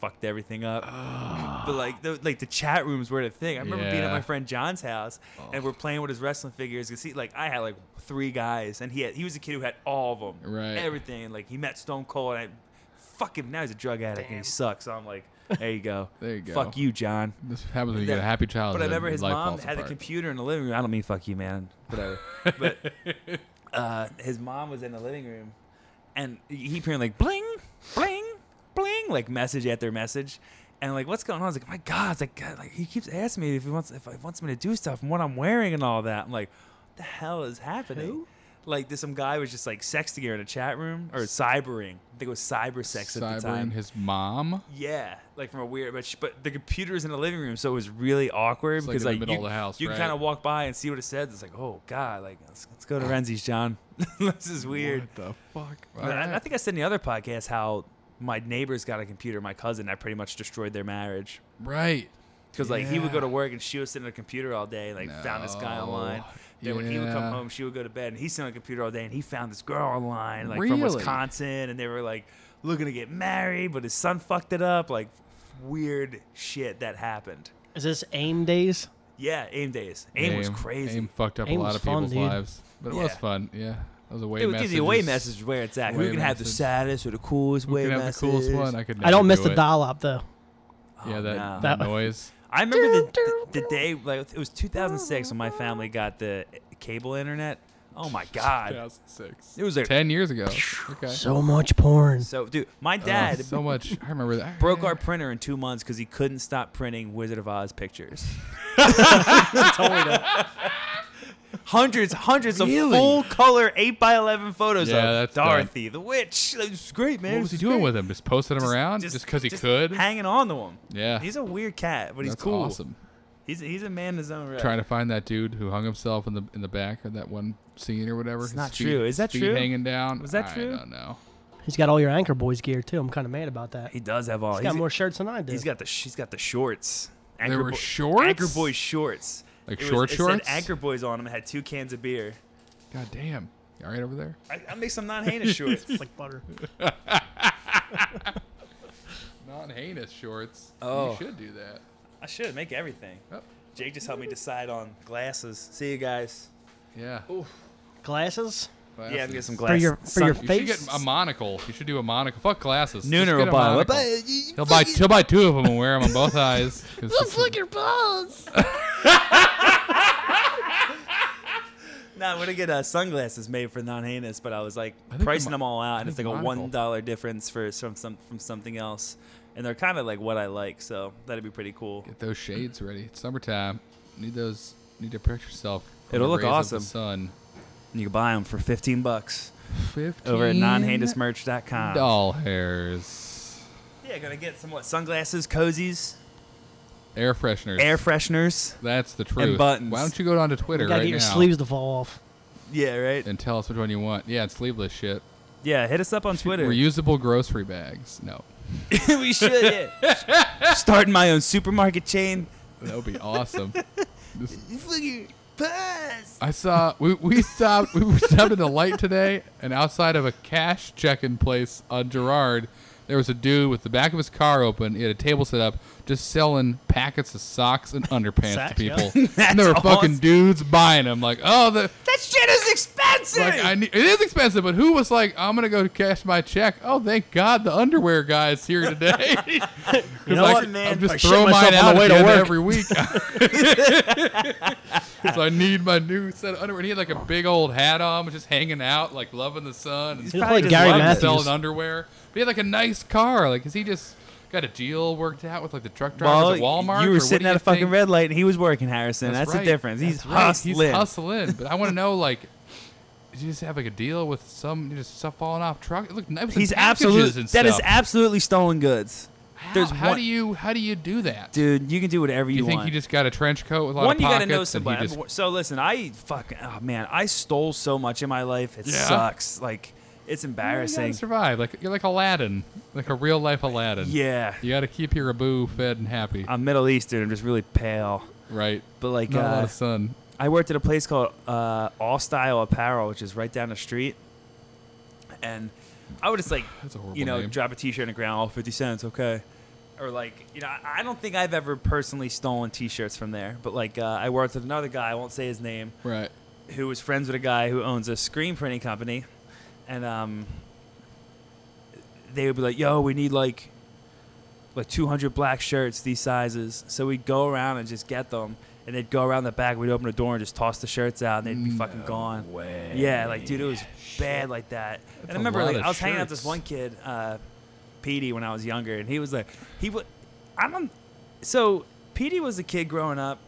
fucked everything up. Ah. but like the like the chat rooms were the thing. I remember being at my friend John's house oh. and we're playing with his wrestling figures. You see, like I had like three guys, and he had he was a kid who had all of them, Right. Everything. Like he met Stone Cold, and I, fuck him. Now he's a drug addict and he sucks. So I'm like, there you go. There you go. Fuck you, John. This happens when you get a happy childhood. But I remember and his life mom had the apart. computer in the living room. I don't mean fuck you, man. Whatever. but uh, his mom was in the living room, and he apparently like bling, bling, bling, like message after message. And like, what's going on? I was like, my God, it's like, God, like he keeps asking me if he wants if he wants me to do stuff and what I'm wearing and all that. I'm like, what the hell is happening? Who? Like, this some guy was just like sexting her in a chat room or cybering. I think it was cyber sex at the time. Cybering his mom. Yeah, like from a weird, but sh- but the computer is in the living room, so it was really awkward It's like because in the like, middle you, of the house, you right? kind of walk by and see what it says. It's like, oh god, like let's, let's go to Renzi's, John. this is weird. What the fuck? I, I think I said in the other podcast how my neighbors got a computer. My cousin, I pretty much destroyed their marriage right. because like he would go to work and she was sitting at a computer all day, and like found this guy No. online. Then when he would come Yeah. home, she would go to bed, and he's sitting on the computer all day, and he found this girl online, like from Really? Wisconsin, and they were like looking to get married, but his son fucked it up, like weird shit that happened. Is this AIM days? Yeah, AIM days. AIM, was crazy. AIM fucked up AIM a lot was of fun, people's dude. lives, but it was Yeah. fun. Yeah, that was a way it message. gives you a way message where it's at. Who Way can have the message. saddest or the coolest Who way can have message? the coolest one? I could. I don't miss do the it. dial up though. Oh, Yeah, that, no. that That- noise. I remember the, the the day like it was 2006 when my family got the cable internet. Oh my god. 2006. It was like ten years ago. Okay. So much porn. so dude, my dad so much. I remember that. broke our printer in 2 months cuz he couldn't stop printing Wizard of Oz pictures. hundreds, hundreds Really? of full color 8 by 11 photos Yeah, of that's dumb. Dorothy, the witch. It was great, man. What It was he was doing great. with him? Just posting him around just because he just could. Hanging on to him. yeah. He's a weird cat, but he's That's cool. awesome. He's he's a man in his own right. Trying to find that dude who hung himself in the in the back of that one scene or whatever. It's His not feet- true. Is that feet true? Hanging down. Was that I true? don't know. He's got all your Anchor Boys gear too. I'm kind of mad about that. he does have all. He's got he's- more shirts than I do. He's got the sh- he's got the shorts. There were Boy- shorts? Anchor Boy shorts. Like It was- short it shorts. Said Anchor Boys on them. It had two cans of beer. God damn. You all right over there? I, I make some non-heinous shorts. it's like butter. Non heinous shorts. Oh. You should do that. I should make everything. Oh, Jake just helped me decide on glasses. See you guys. yeah. Glasses Yeah, I'm get some glasses. for glasses. your for your You should face. get a monocle. You should do a monocle. Fuck glasses. Just Nooner get will a buy one. monocle. He'll buy, he'll buy two of them and wear them on both eyes. 'cause Let's it's- look your balls. No, I'm gonna get uh, sunglasses made for non-heinous, but I was like I think the pricing them all out, I and it's think like a the monocle- one dollar difference for some, some from something else, and they're kind of like what I like, so that'd be pretty cool. Get those shades ready. It's summertime. Need those. Need to protect yourself. from It'll the look rays of awesome. The sun. You can buy them for 15 bucks 15 over at nonheinousmerch.com. Doll hairs. Yeah, gonna get some what sunglasses, cozies, Air fresheners. air fresheners. That's the truth. buttons. Why don't you go down to Twitter you gotta right get your now sleeves to fall off. Yeah, right. and tell us which one you want? Yeah, it's sleeveless shit. Yeah, hit us up on Twitter. Reusable grocery bags. No, we should. Yeah. Starting my own supermarket chain. that would be awesome. This- Look your pass. I saw we, we stopped we stopped at a light today, and outside of a cash check-in place on Girard, there was a dude with the back of his car open. He had a table set up, just selling packets of socks and underpants to people. and there were That's fucking awesome. dudes buying them. Like, oh, the That shit is expensive. like I need, it is expensive, but who was like, I'm gonna go cash my check? Oh, thank God, the underwear guy is here today. You know like, what, man? I'm just I shit throwing myself mine on out the way at to the end of work. every week. so I need my new set of underwear. And he had like a big old hat on, was just hanging out, like loving the sun. And He's He probably just Gary loving. Matthews. selling underwear. But he had like a nice car. Like, is he just got a deal worked out with like the truck drivers well, at Walmart? you were sitting at you a fucking think? red light and he was working, Harrison. That's, right. the difference. He's That's right. hustling. He's hustling. But I want to know, like, did you just have like a deal with some just stuff falling off truck? It nice. He's absolutely that is absolutely stolen goods, How, how one- do you how do you do that? dude. You can do whatever you, you think want. he just got a trench coat with a lot One, of you gotta know somebody. just- So listen, I fucking oh man, I stole so much in my life. It Yeah. sucks. Like it's You embarrassing. gotta survive. Like you're like Aladdin, like a real life Aladdin. Yeah, You got to keep your Abu fed and happy, I'm Middle Eastern. I'm just really pale. right? But like, Not a lot uh, of sun. I worked at a place called uh, All Style Apparel, which is right down the street, and I would just like That's a horrible you know name. drop a T-shirt on the ground, all fifty cents, okay. or like you know, I I don't think I've ever personally stolen T-shirts from there, but like uh, I worked with another guy. I won't say his name. Right. who was friends with a guy who owns a screen printing company, and um, they would be like, "Yo, we need like like 200 black shirts, these sizes." So we'd go around and just get them, and they'd go around the back. We'd open the door and just toss the shirts out, and they'd be fucking gone. Way. Yeah, like dude, it was bad like that. and I remember like I was hanging out with this one kid, uh, Petey, when I was younger, and he was like, he would, I don't. So Petey was a kid growing up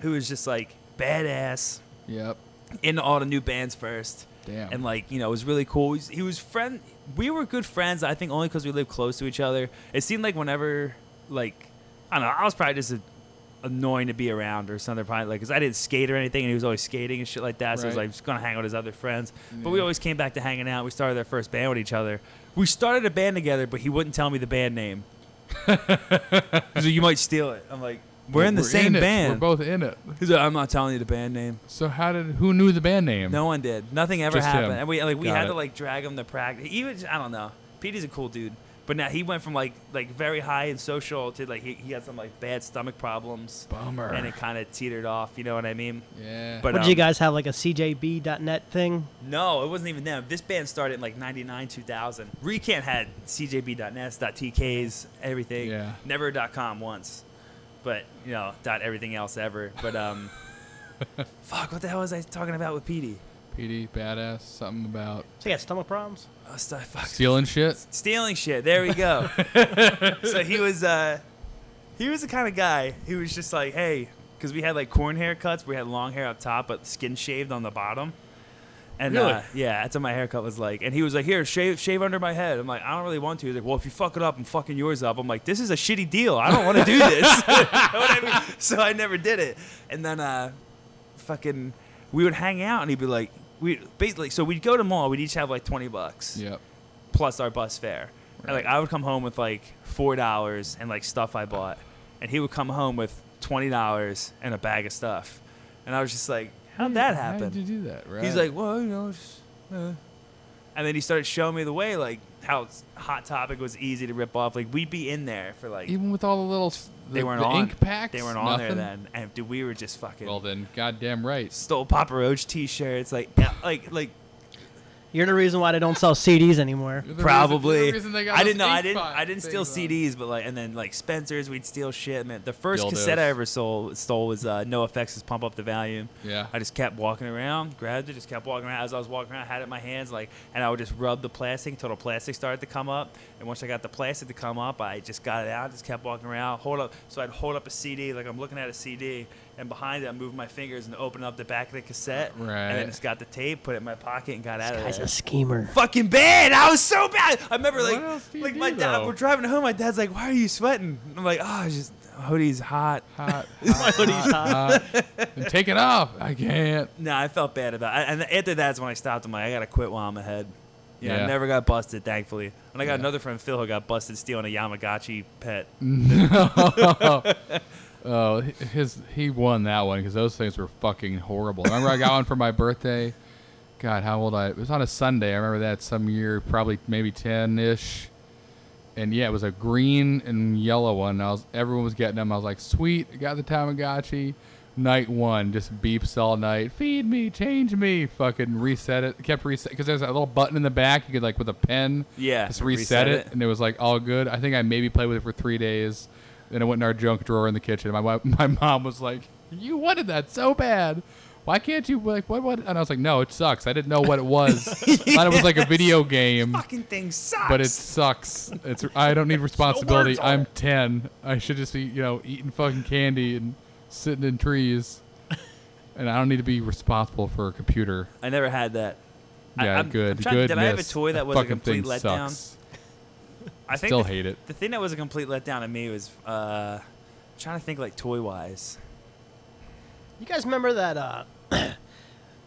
who was just like badass Yep. into all the new bands first, Damn. and like you know, it was really cool. He was, he was friend. We were good friends. I think only because we lived close to each other. It seemed like whenever like I don't know, I was probably just a, annoying to be around or something. Probably like because I didn't skate or anything, and he was always skating and shit like that. So I was like just gonna hang out with his other friends. But we always came back to hanging out. We started our first band with each other. We started a band together, but he wouldn't tell me the band name. Like, "You might steal it." I'm like, "We're in the same it. band." We're both in it. He's like, "I'm not telling you the band name." So how did who knew the band name? No one did. Nothing ever Just him. happened. And we like we Got had it. to like drag him to practice. He was I don't know. Petey's a cool dude. But now he went from like like very high and social to like he, he had some like bad stomach problems. Bummer. And it kind of teetered off, you know what I mean? yeah. But What did um, you guys have like a CJB.net thing? No, it wasn't even them. This band started in like 99, 2000. Recant had CJB.nets, .tk's, everything. Yeah. Never .com once. But, you know, dot everything else ever. But, um, fuck, what the hell was I talking about with Petey? PD badass. Something about So you got stomach problems? Oh, stuff, fuck. stealing shit. stealing shit. There we go. so he was uh he was the kind of guy who was just like, hey, because we had like Korn haircuts, we had long hair up top, but skin shaved on the bottom. And Really? uh, yeah, that's what my haircut was like. And he was like, "Here, shave, shave under my head." I'm like, "I don't really want to." He's like, "Well, if you fuck it up, I'm fucking yours up." I'm like, "This is a shitty deal. I don't want to do this." You know I mean? So I never did it. And then, uh, fucking, we would hang out, and he'd be like, "We basically." So we'd go to mall. We'd each have like twenty bucks Yep. plus our bus fare. And, like I would come home with like four dollars and like stuff I bought, and he would come home with twenty dollars and a bag of stuff, and I was just like, "How'd that happen? How happen?" did you do that? Right. He's like, "Well, you know," just, uh." and then he started showing me the way, like how Hot Topic was easy to rip off. Like we'd be in there for like even with all the little the, they weren't the on ink packs. They weren't on there then, and dude, we were just fucking Well then, goddamn right. stole Papa Roach t-shirts, like like like You're the reason why they don't sell CDs anymore. You're the Probably. Reason, you're the reason they got I didn't know. I didn't. I didn't steal things. CDs, but like, and then like Spencer's, we'd steal shit. Man, the first Dildos. cassette I ever sold stole was uh, NOFX' is "Pump Up the Valuum." Yeah. I just kept walking around, grabbed it, just kept walking around. As I was walking around, I had it in my hands, like, and I would just rub the plastic until the plastic started to come up. And once I got the plastic to come up, I just got it out, just kept walking around, hold up. So I'd hold up a CD, like I'm looking at a CD, and behind it, I'm moving my fingers and open up the back of the cassette, and Right. then just got the tape, put it in my pocket, and got out of there. Guy's there a schemer. fucking bad. I was so bad. I remember What like do you like do, my dad. though? We're driving home. My dad's like, "Why are you sweating?" I'm like, "Oh, it's just hoodie's hot." Hot, My hot, hoodie's hot, hot. And take it off. I can't. No, I felt bad about it. And after that's when I stopped. I'm like, I gotta quit while I'm ahead. Yeah, Yeah. I never got busted, thankfully. And I got Yeah. another friend, Phil, who got busted stealing a Tamagotchi pet. Oh, his he won that one because those things were fucking horrible. Remember, I got one for my birthday. God, how old I? It was on a Sunday. I remember that some year, probably maybe ten ish. And yeah, it was a green and yellow one. I was everyone was getting them. I was like, sweet, I got the Tamagotchi. Night one just beeps all night. Feed me, change me. Fucking reset it. Kept reset because there's a little button in the back. You could like with a pen Yeah, just reset, it, and it was like all good. I think I maybe played with it for three days. Then it went in our junk drawer in the kitchen. My wi- my mom was like, "You wanted that so bad. Why can't you like what what?" And I was like, "No, it sucks. I didn't know what it was. I Thought it was like a video game, Fucking thing sucks. but it sucks. It's I don't need responsibility. words on I'm ten. I should just be you know eating fucking candy and sitting in trees." And I don't need to be responsible for a computer. I never had that. Yeah, I'm- good. I'm trying- good. did I have a toy that That was a complete letdown? Sucks. I think Still the, hate it. the thing that was a complete letdown to me was uh, trying to think like toy wise. You guys remember that? uh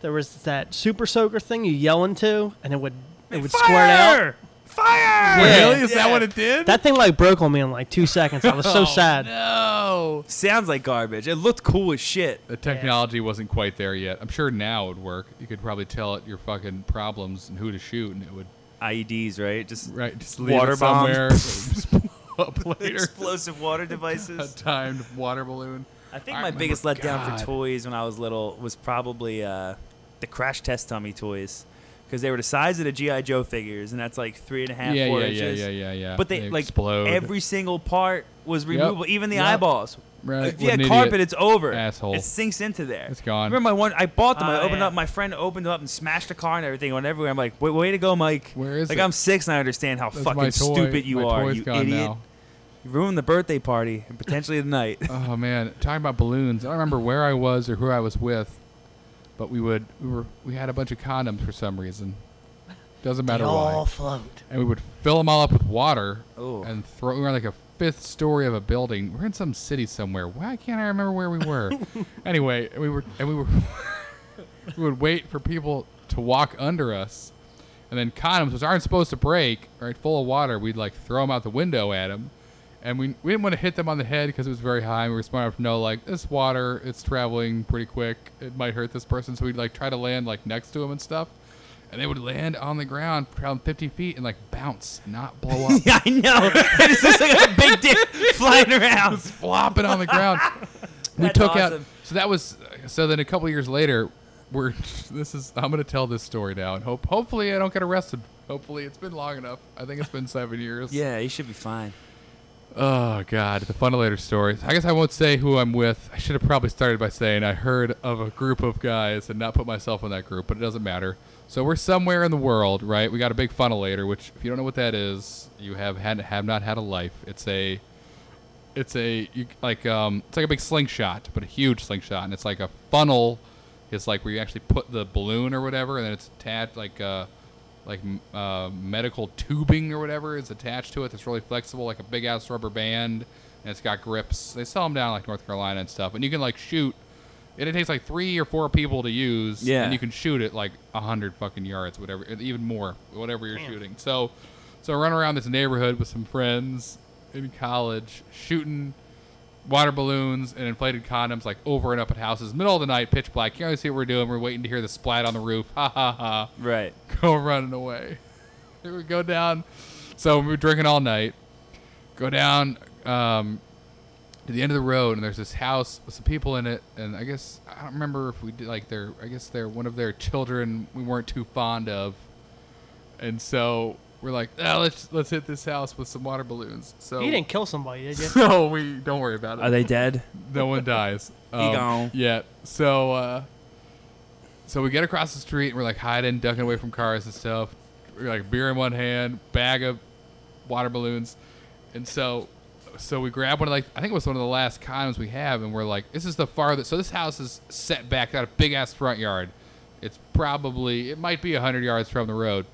There was that super soaker thing you yell into, and it would it would squirt out. Fire! Yeah. Really? Is that what it did? That thing like broke on me in like two seconds. I was so Oh, sad. No. Sounds like garbage. It looked cool as shit. The technology wasn't quite there yet. I'm sure now it would work. You could probably tell it your fucking problems and who to shoot, and it would IEDs, right? Just right just leave Water it somewhere. up later. Explosive water a devices. timed water balloon. I think I my biggest letdown God. for toys when I was little was probably uh, the Crash Test Dummy toys, because they were the size of the GI Joe figures, and that's like three and a half, Yeah, four yeah, yeah, inches. yeah, yeah, yeah. But they, like explode. every single part was removable, even the Yep. eyeballs. Right. If you had carpet, idiot. it's over. Asshole. It sinks into there. It's gone. Remember my one? I bought them. I Oh, opened yeah. up. My friend opened them up and smashed the car and everything. Went everywhere. I'm like, way, way to go, Mike. Where is like it? I'm six and I understand how That's fucking stupid you My are, toy's you gone idiot. now. You ruined the birthday party and potentially the night. Oh man, talking about balloons. I don't remember where I was or who I was with, but we would we were we had a bunch of condoms for some reason. Doesn't matter They matter all why. float. And we would fill them all up with water Oh. and throw. We were like a fifth story of a building. We're in some city somewhere. Why can't I remember where we were? anyway, we were and we were we would wait for people to walk under us, and then condoms, which aren't supposed to break, right, full of water, we'd like throw them out the window at them. And we, we didn't want to hit them on the head because it was very high. And we were smart enough to know like this water, it's traveling pretty quick. It might hurt this person, so we'd like try to land like next to them and stuff. And they would land on the ground, around 50 feet, and like bounce, not blow up. yeah, I know. it's just like a big dick flying around. flopping on the ground. we That's took out. So that was. So then a couple years later, we're. This is. I'm gonna tell this story now, and hope. Hopefully, I don't get arrested. Hopefully, it's been long enough. I think it's been seven years. Yeah, you should be fine. Oh God, the Funnelator stories. I guess I won't say who I'm with. I should have probably started by saying I heard of a group of guys and not put myself in that group, but it doesn't matter. So we're somewhere in the world, right? We got a big Funnelator, which if you don't know what that is, you have had have not had a life. It's a it's a you, like um it's like a big slingshot, but a huge slingshot, and it's like a funnel. It's like where you actually put the balloon or whatever, and then it's attached like uh like uh, medical tubing or whatever is attached to it. That's really flexible, like a big ass rubber band, and it's got grips. They sell them down like North Carolina and stuff, and you can like shoot. And it takes like three or four people to use, Yeah. and you can shoot it like a hundred fucking yards, whatever, even more, whatever you're Damn. shooting. So, so I run around this neighborhood with some friends in college, shooting water balloons and inflated condoms like over and up at houses, middle of the night, pitch black. You can't really see what we're doing. We're waiting to hear the splat on the roof. Ha ha ha. Right. Go running away. Here we go down. So we were drinking all night. Go down um, to the end of the road, and there's this house with some people in it. And I guess I don't remember if we did like their. I guess they're one of their children. We weren't too fond of, and so we're like, ah, let's let's hit this house with some water balloons. So You didn't kill somebody, did you? so we don't worry about it. Are they dead? no one dies. Um, gone. Yeah. So uh, so we get across the street and we're like hiding, ducking away from cars and stuff. We're like beer in one hand, bag of water balloons, and so so we grab one of like I think it was one of the last condoms we have, and we're like, this is the farthest. So this house is set back, got a big ass front yard. It's probably it might be hundred yards from the road.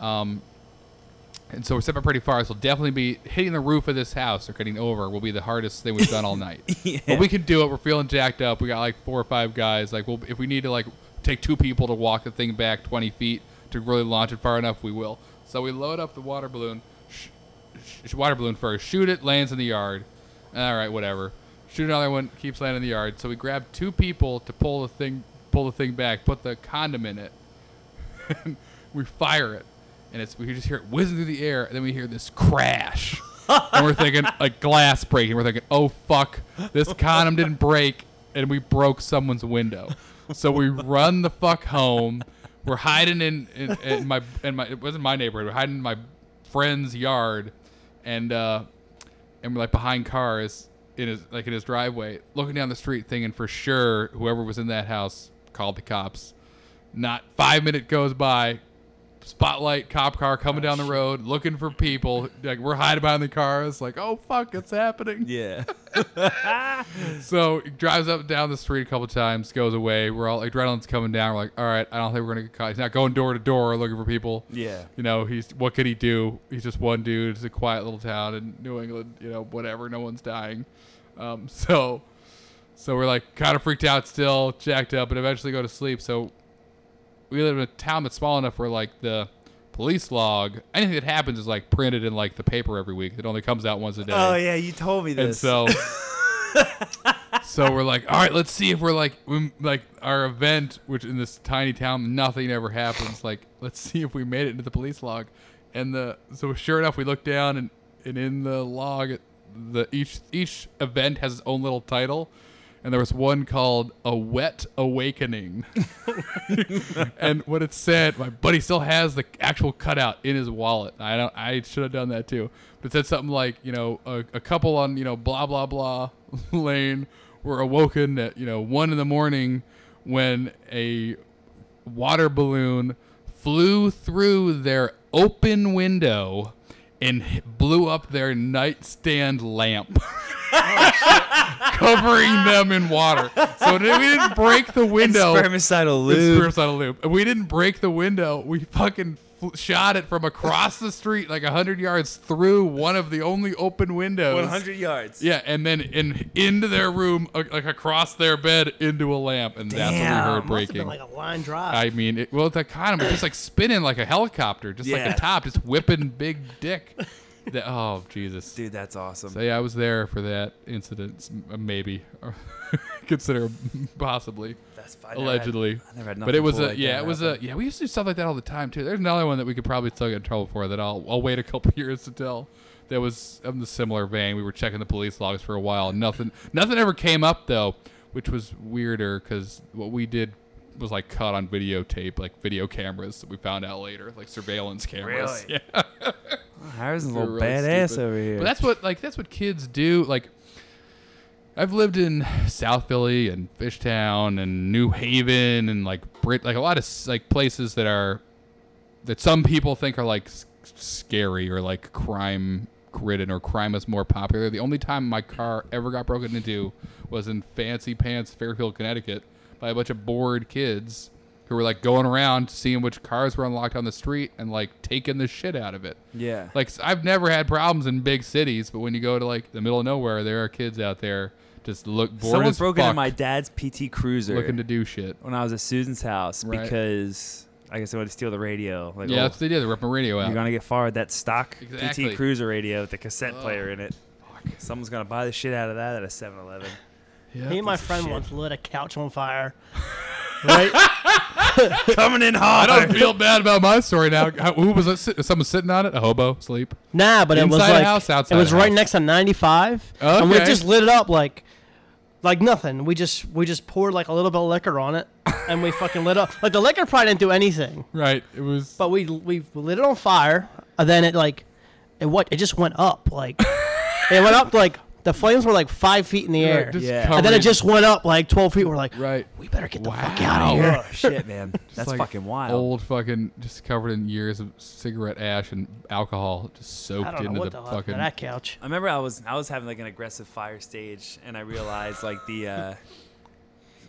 Um, and so we're stepping pretty far. So we'll definitely be hitting the roof of this house or getting over will be the hardest thing we've done all night. Yeah. But we can do it. We're feeling jacked up. We got like four or five guys. Like, we'll, if we need to like take two people to walk the thing back 20 feet to really launch it far enough, we will. So we load up the water balloon, sh- sh- water balloon first, shoot it, lands in the yard. All right, whatever. Shoot another one, keeps landing in the yard. So we grab two people to pull the thing, pull the thing back, put the condom in it. we fire it, and it's we just hear it whizzing through the air, and then we hear this crash, and we're thinking like glass breaking. We're thinking, oh fuck, this condom didn't break, and we broke someone's window. So we run the fuck home. We're hiding in, in, in my in my it wasn't my neighborhood. We're hiding in my friend's yard, and uh, and we're like behind cars in his like in his driveway, looking down the street, thinking for sure whoever was in that house called the cops. Not five minute goes by, spotlight cop car coming down the road, looking for people. Like we're hiding behind the cars, like oh fuck, it's happening. Yeah. So he drives up and down the street a couple times, goes away. We're all adrenaline's coming down. We're like, all right, I don't think we're gonna get caught. He's not going door to door looking for people. Yeah. You know, he's what could he do? He's just one dude. It's a quiet little town in New England. You know, whatever. No one's dying. Um, so, so we're like kind of freaked out still, jacked up, and eventually go to sleep. So we live in a town that's small enough where like the police log, anything that happens is like printed in like the paper every week. It only comes out once a day. Oh yeah, you told me And this. so, so we're like, all right, let's see if we're like, we, like our event, which in this tiny town, nothing ever happens. Like, let's see if we made it into the police log. And the so sure enough, we look down and and in the log, the each each event has its own little title, and there was one called "A Wet Awakening," and what it said, my buddy still has the actual cutout in his wallet. I don't, I should have done that too. But it said something like, you know, a, a couple on you know blah blah blah lane were awoken at you know one in the morning when a water balloon flew through their open window and blew up their nightstand lamp, covering them in water. So we didn't break the window. Spermicidal It's lube. Spears on a loop. And we didn't break the window. We fucking fl- shot it from across the street, like hundred yards through one of the only open windows. 100 yards. Yeah, and then in into their room, uh, like across their bed, into a lamp, and that's what we Damn. heard Must have breaking. been like a line drive. I mean, it, well, that kind of just like spinning like a helicopter, just like Yeah. the top, just whipping big dick. That- oh Jesus! Dude, that's awesome. So yeah, I was there for that incident, maybe, consider possibly, that's fine. I never had- allegedly. I never had But it was cool a like yeah, it was happen. a yeah. We used to do stuff like that all the time too. There's another one that we could probably still get in trouble for that I'll I'll wait a couple years to tell. That was of the similar vein. We were checking the police logs for a while. Nothing nothing ever came up though, which was weirder because what we did was like caught on videotape, like video cameras that we found out later, like surveillance cameras. Really? Yeah. Harrison's a little really badass stupid. over here. But that's what like that's what kids do. Like I've lived in South Philly and Fishtown and New Haven and like Brit like a lot of like places that are that some people think are like scary or like crime ridden or crime is more popular. The only time my car ever got broken into was in Fancy Pants, Fairfield, Connecticut, by a bunch of bored kids who were like going around seeing which cars were unlocked on the street and like taking the shit out of it. yeah. Like I've never had problems in big cities, but when you go to like the middle of nowhere, there are kids out there just look bored Someone as broke fuck, into my dad's PT Cruiser looking to do shit. when I was at Susan's house Right. because I guess they wanted to steal the radio. Like, Yeah, oh, that's what they did. They ripped my radio out. you're gonna get fired that stock Exactly. PT Cruiser radio with the cassette Oh, player in it. Someone's gonna buy the shit out of that at a 7-Eleven. Yeah. Me and my friend shit. once lit a couch on fire. right? Coming in hot. I don't feel bad about my story now. How, who was it? sit- Someone sitting on it? A hobo? Sleep? Nah, but it was Inside like house, outside it was right house? next to 95, and we just lit it up like like nothing. We just we just poured like a little bit of liquor on it, and we fucking lit up. Like the liquor probably didn't do anything, Right. It was. but we we lit it on fire, and then it like it what it just went up like it went up like the flames were like five feet in the right, air, just Yeah. and then it covering- just went up like 12 feet. We're like, Right. we better get the fuck out of here. Oh shit, man. That's like fucking wild. Old fucking, just covered in years of cigarette ash and alcohol, just I soaked don't know into what the the hell fucking. happened to that couch. I remember I was I was having like an aggressive fire stage, and I realized like the uh,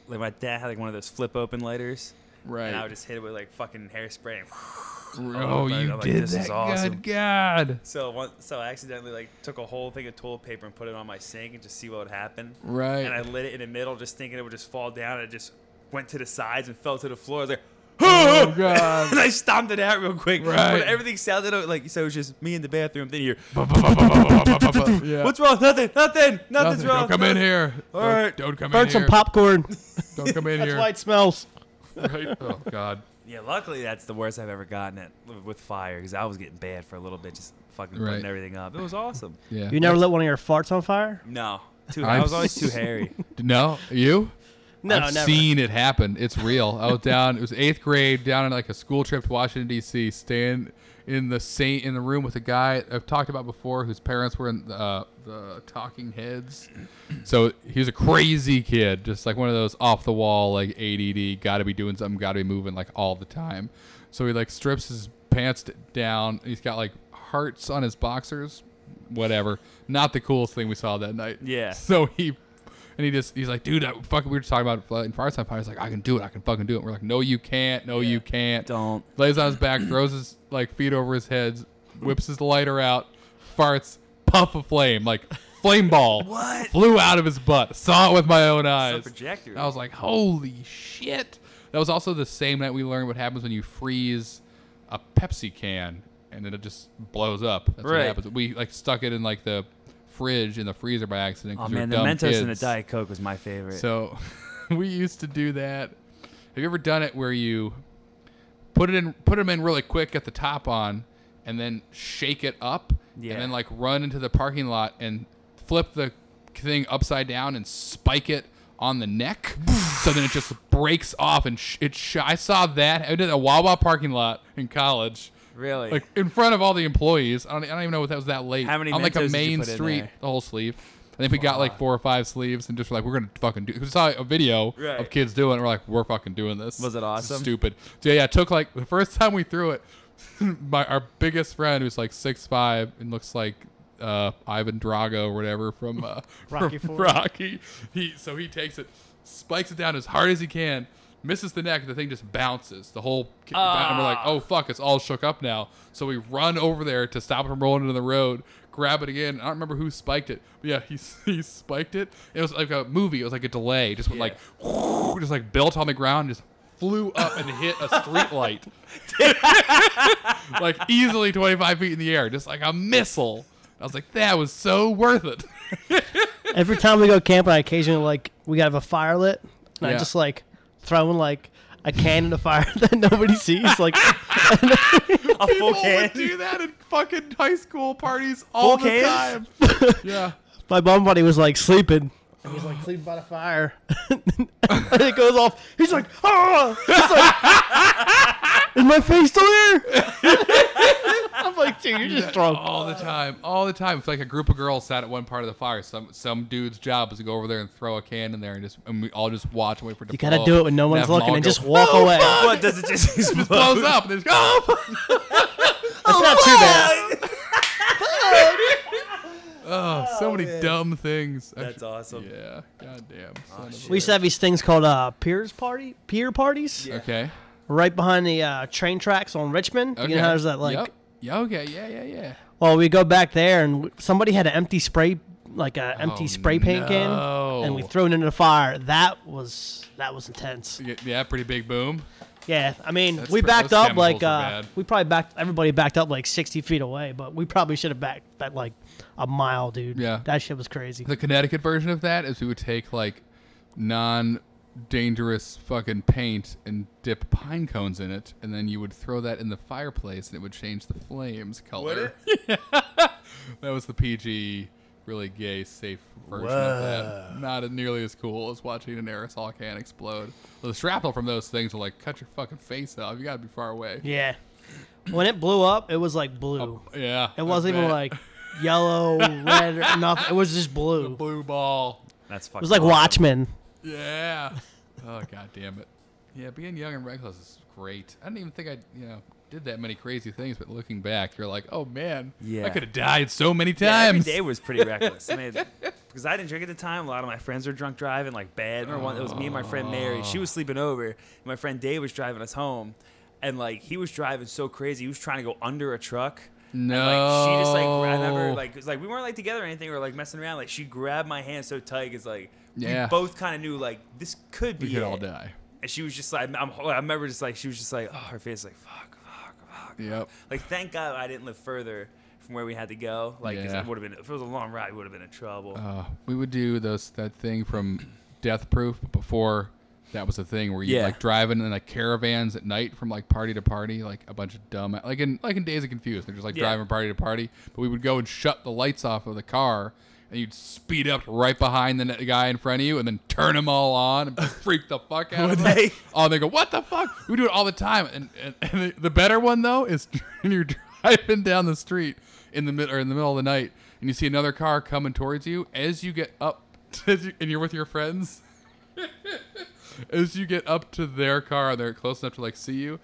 like my dad had like one of those flip open lighters, Right. and I would just hit it with like fucking hairspray. oh, I'm you like, did this is that. awesome. Good God. So one, so I accidentally like took a whole thing of toilet paper and put it on my sink and just see what would happen. Right. And I lit it in the middle, just thinking it would just fall down. And it just went to the sides and fell to the floor. I was like, oh, God. and I stomped it out real quick. Right. But everything sounded like so. It was just me in the bathroom. Then you hear, yeah. "What's wrong? Nothing. Nothing. Nothing's Nothing. wrong. Don't come in here. All right. don't, right. Don't come Burn in some popcorn. Don't come in That's here. why it smells. Right. Oh God. Yeah, luckily that's the worst I've ever gotten it with fire because I was getting bad for a little bit, just fucking Right. putting everything up. It was awesome. Yeah. You never lit one of your farts on fire? No, too. I've I was always too hairy. No, you? No, I've never. seen it happen. It's real. I was down. It was eighth grade, down in like a school trip to Washington D.C. Staying in the same in the room with a guy I've talked about before, whose parents were in the, uh, the Talking Heads. So he was a crazy kid, just like one of those off the wall, like ADD, got to be doing something, got to be moving like all the time. So he like strips his pants down. He's got like hearts on his boxers. Whatever. Not the coolest thing we saw that night. Yeah. So he and he just he's like, dude, I, fucking. We were talking about lighting fires on fire. He's like, I can do it. I can fucking do it. We're like, no, you can't. No, you can't. Don't. Lays on his back, throws his like feet over his head, whips his lighter out, farts, puff of flame, like flame ball. What? Flew out of his butt. Saw it with my own eyes. projector. I was like, holy shit. That was also the same night we learned what happens when you freeze a Pepsi can and then it just blows up. That's what Right. happens. We like stuck it in like the fridge in the freezer by accident. oh 'cause we were man, the dumb Mentos and the kids. Diet Coke was my favorite. So we used to do that. Have you ever done it where you put it in, put them in really quick, get the top on, and then shake it up, Yeah. and then like run into the parking lot and flip the thing upside down and spike it on the neck, so then it just breaks off and sh- it. Sh- I saw that. I did a Wawa parking lot in college. Really? Like in front of all the employees. I don't, I don't even know what that was that late. How many on like a Mentos did you main street, the whole sleeve. I think we got like four or five sleeves and just were like, we're gonna fucking do. We saw a video Right. of kids doing. it. We're like, we're fucking doing this. Was it awesome? stupid. So yeah, it took like the first time we threw it. my our biggest friend who's like six five and looks like uh, Ivan Drago or whatever from uh, Rocky from Four. Rocky. He so he takes it, spikes it down as hard as he can, misses the neck. The thing just bounces. The whole ki- and we're like, oh fuck, it's all shook up now. So we run over there to stop it from rolling into the road. Grab it again. I don't remember who spiked it. But yeah, he he spiked it. It was like a movie. It was like a delay. Just went like just like built on the ground. Just flew up and hit a street light. like easily 25 feet in the air, just like a missile. I was like, that was so worth it. Every time we go camping, I occasionally like we gotta have a fire lit, and I just like throwing like a can in the fire that nobody sees. Like a full People can. would do that in fucking high school parties all Full the cans? time. yeah. my mom buddy was like sleeping. And he's like sleeping by the fire. and it goes off. He's like, ah! It's like, is my face still here? I'm like, dude, you're just drunk. All the time, all the time. It's like a group of girls sat at one part of the fire. Some some dude's job is to go over there and throw a can in there, and just and we all just watch and wait for it to You gotta blow do up it when no one's have them looking all and go, just walk away. What does it just explode? blows up and they just go, oh, It's not too bad. Oh, so many dumb things. I That's should- awesome. Yeah, goddamn. son of a- We used to have these things called uh, peers party, peer parties, Okay. right behind the uh, train tracks on Richmond. Okay. You know how there's that like Yep. Yeah. Okay. Yeah. Yeah. Yeah. Well, we go back there, and w- somebody had an empty spray, like an empty Oh, spray paint can, and we no. threw it into the fire. That was that was intense. Yeah, Yeah. Pretty big boom. Yeah, I mean, That's we pr- backed those up like are uh, bad. we probably backed everybody backed up like sixty feet away, but we probably should have backed that like a mile, dude. Yeah. that shit was crazy. The Connecticut version of that is we would take like non dangerous fucking paint and dip pine cones in it, and then you would throw that in the fireplace and it would change the flames color. that was the PG, really gay, safe version of that. Not nearly as cool as watching an aerosol can explode. Well, the shrapnel from those things will like cut your fucking face off. You gotta be far away. Yeah, when it blew up, it was like blue. Oh, yeah. it wasn't even like yellow, red, or nothing. It was just blue. blue ball. That's fucking. It was like awesome. Watchmen. Yeah. Oh god damn it. Yeah, being young and reckless is great. I didn't even think I, you know, did that many crazy things, but looking back, you're like, oh man, Yeah. I could have died so many Yeah, every times. day was pretty reckless. I mean, because I didn't drink at the time. A lot of my friends were drunk driving, like bad. Remember one? It was me and my friend Mary. She was sleeping over. And my friend Dave was driving us home, and like he was driving so crazy. He was trying to go under a truck. And, like she just like I remember like it's like we weren't like together or anything or like messing around. Like she grabbed my hand so tight, it's like Yeah. we both kind of knew like this could be we could all die. And she was just like I'm, I remember just like she was just like oh her face like fuck fuck fuck. Yep. Like, thank God I didn't live further from where we had to go. Like Yeah. it would have been if it was a long ride, we would have been in trouble. Uh, we would do those that thing from Death Proof before that was a thing where you Yeah. like driving in like caravans at night from like party to party, like a bunch of dumb like in like in Dazed and Confused. They're just like Yeah. driving party to party. But we would go and shut the lights off of the car and you'd speed up right behind the guy in front of you and then turn them all on and freak the fuck out of Would them. they? Oh, they go, what the fuck? We do it all the time. And, and, and the, the better one though is when you're driving down the street in the mid or in the middle of the night, and you see another car coming towards you. As you get up, you- and you're with your friends, as you get up to their car, and they're close enough to like see you.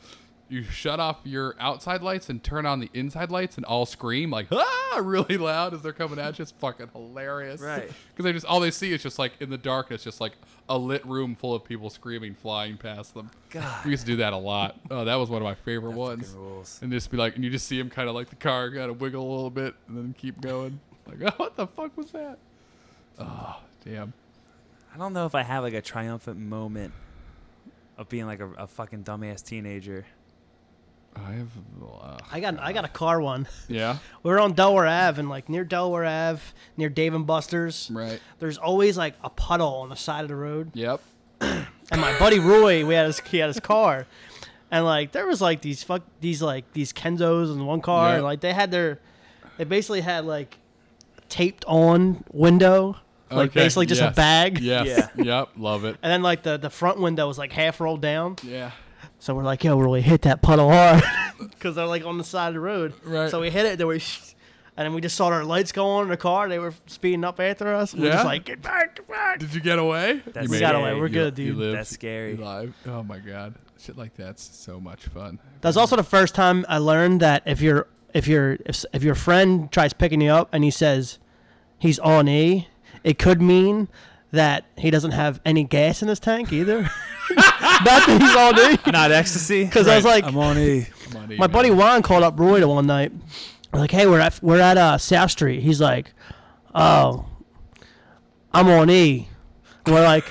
You shut off your outside lights and turn on the inside lights, and all scream like ah really loud as they're coming at you. It's fucking hilarious, Right. Because they just all they see is just like in the darkness, just like a lit room full of people screaming, flying past them. God. We used to do that a lot. Oh, that was one of my favorite ones. And just be like, and you just see them kind of like the car got to wiggle a little bit and then keep going. Like, oh, what the fuck was that? Oh, damn. I don't know if I have like a triumphant moment of being like a, a fucking dumbass teenager. I have, uh, I got I got a car one. yeah, We were on Delaware Ave and like near Delaware Ave, near Dave and Buster's. right. There's always like a puddle on the side of the road. Yep. And my buddy Roy, we had his he had his car, and like there was like these fuck these like these Kenzos in one car, Yeah. and like they had their, they basically had like taped on window, like Okay, basically just yes. a bag, Yes. Yep. Love it. and then like the the front window was like half rolled down. Yeah. So we're like, yo, we really hit that puddle hard because they're like on the side of the road. Right. So we hit it, then we, and then we just saw our lights go on in the car. They were speeding up after us. And We're Yeah? just like, get back, get back. Did you get away? That's you We got away. We're You- good, you dude. lived. That's scary. You live. Oh my god. Shit like that's so much fun. That's also the first time I learned that if you're if you're if, if your friend tries picking you up and he says he's on E, it could mean that he doesn't have any gas in his tank either. Not that he's on E. Not ecstasy. Because I was like, I'm on E. My man. buddy Juan called up Roy one night. Like, hey, we're at we're at uh, South Street. He's like, oh, I'm on E. And we're like,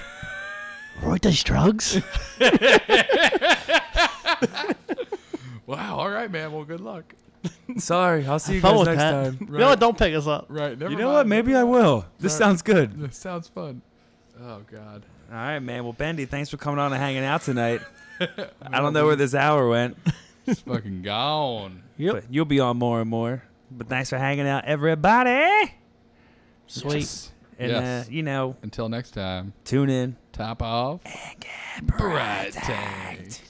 Roy does drugs. Wow. All right, man. Well, good luck. Sorry, I'll see you Fun guys with next that. time. You know what? Don't pick us up. Right. Never You know mind. what? Maybe I will. This Right. sounds good. This sounds fun. Oh god. All right, man. Well, Bendy, thanks for coming on and hanging out tonight. I don't know where this hour went, It's fucking gone. Yep. but you'll be on more and more. But thanks for hanging out, everybody. Sweet. Yes. And Yes. uh, you know, Until next time. tune in. Top off. Bright tank.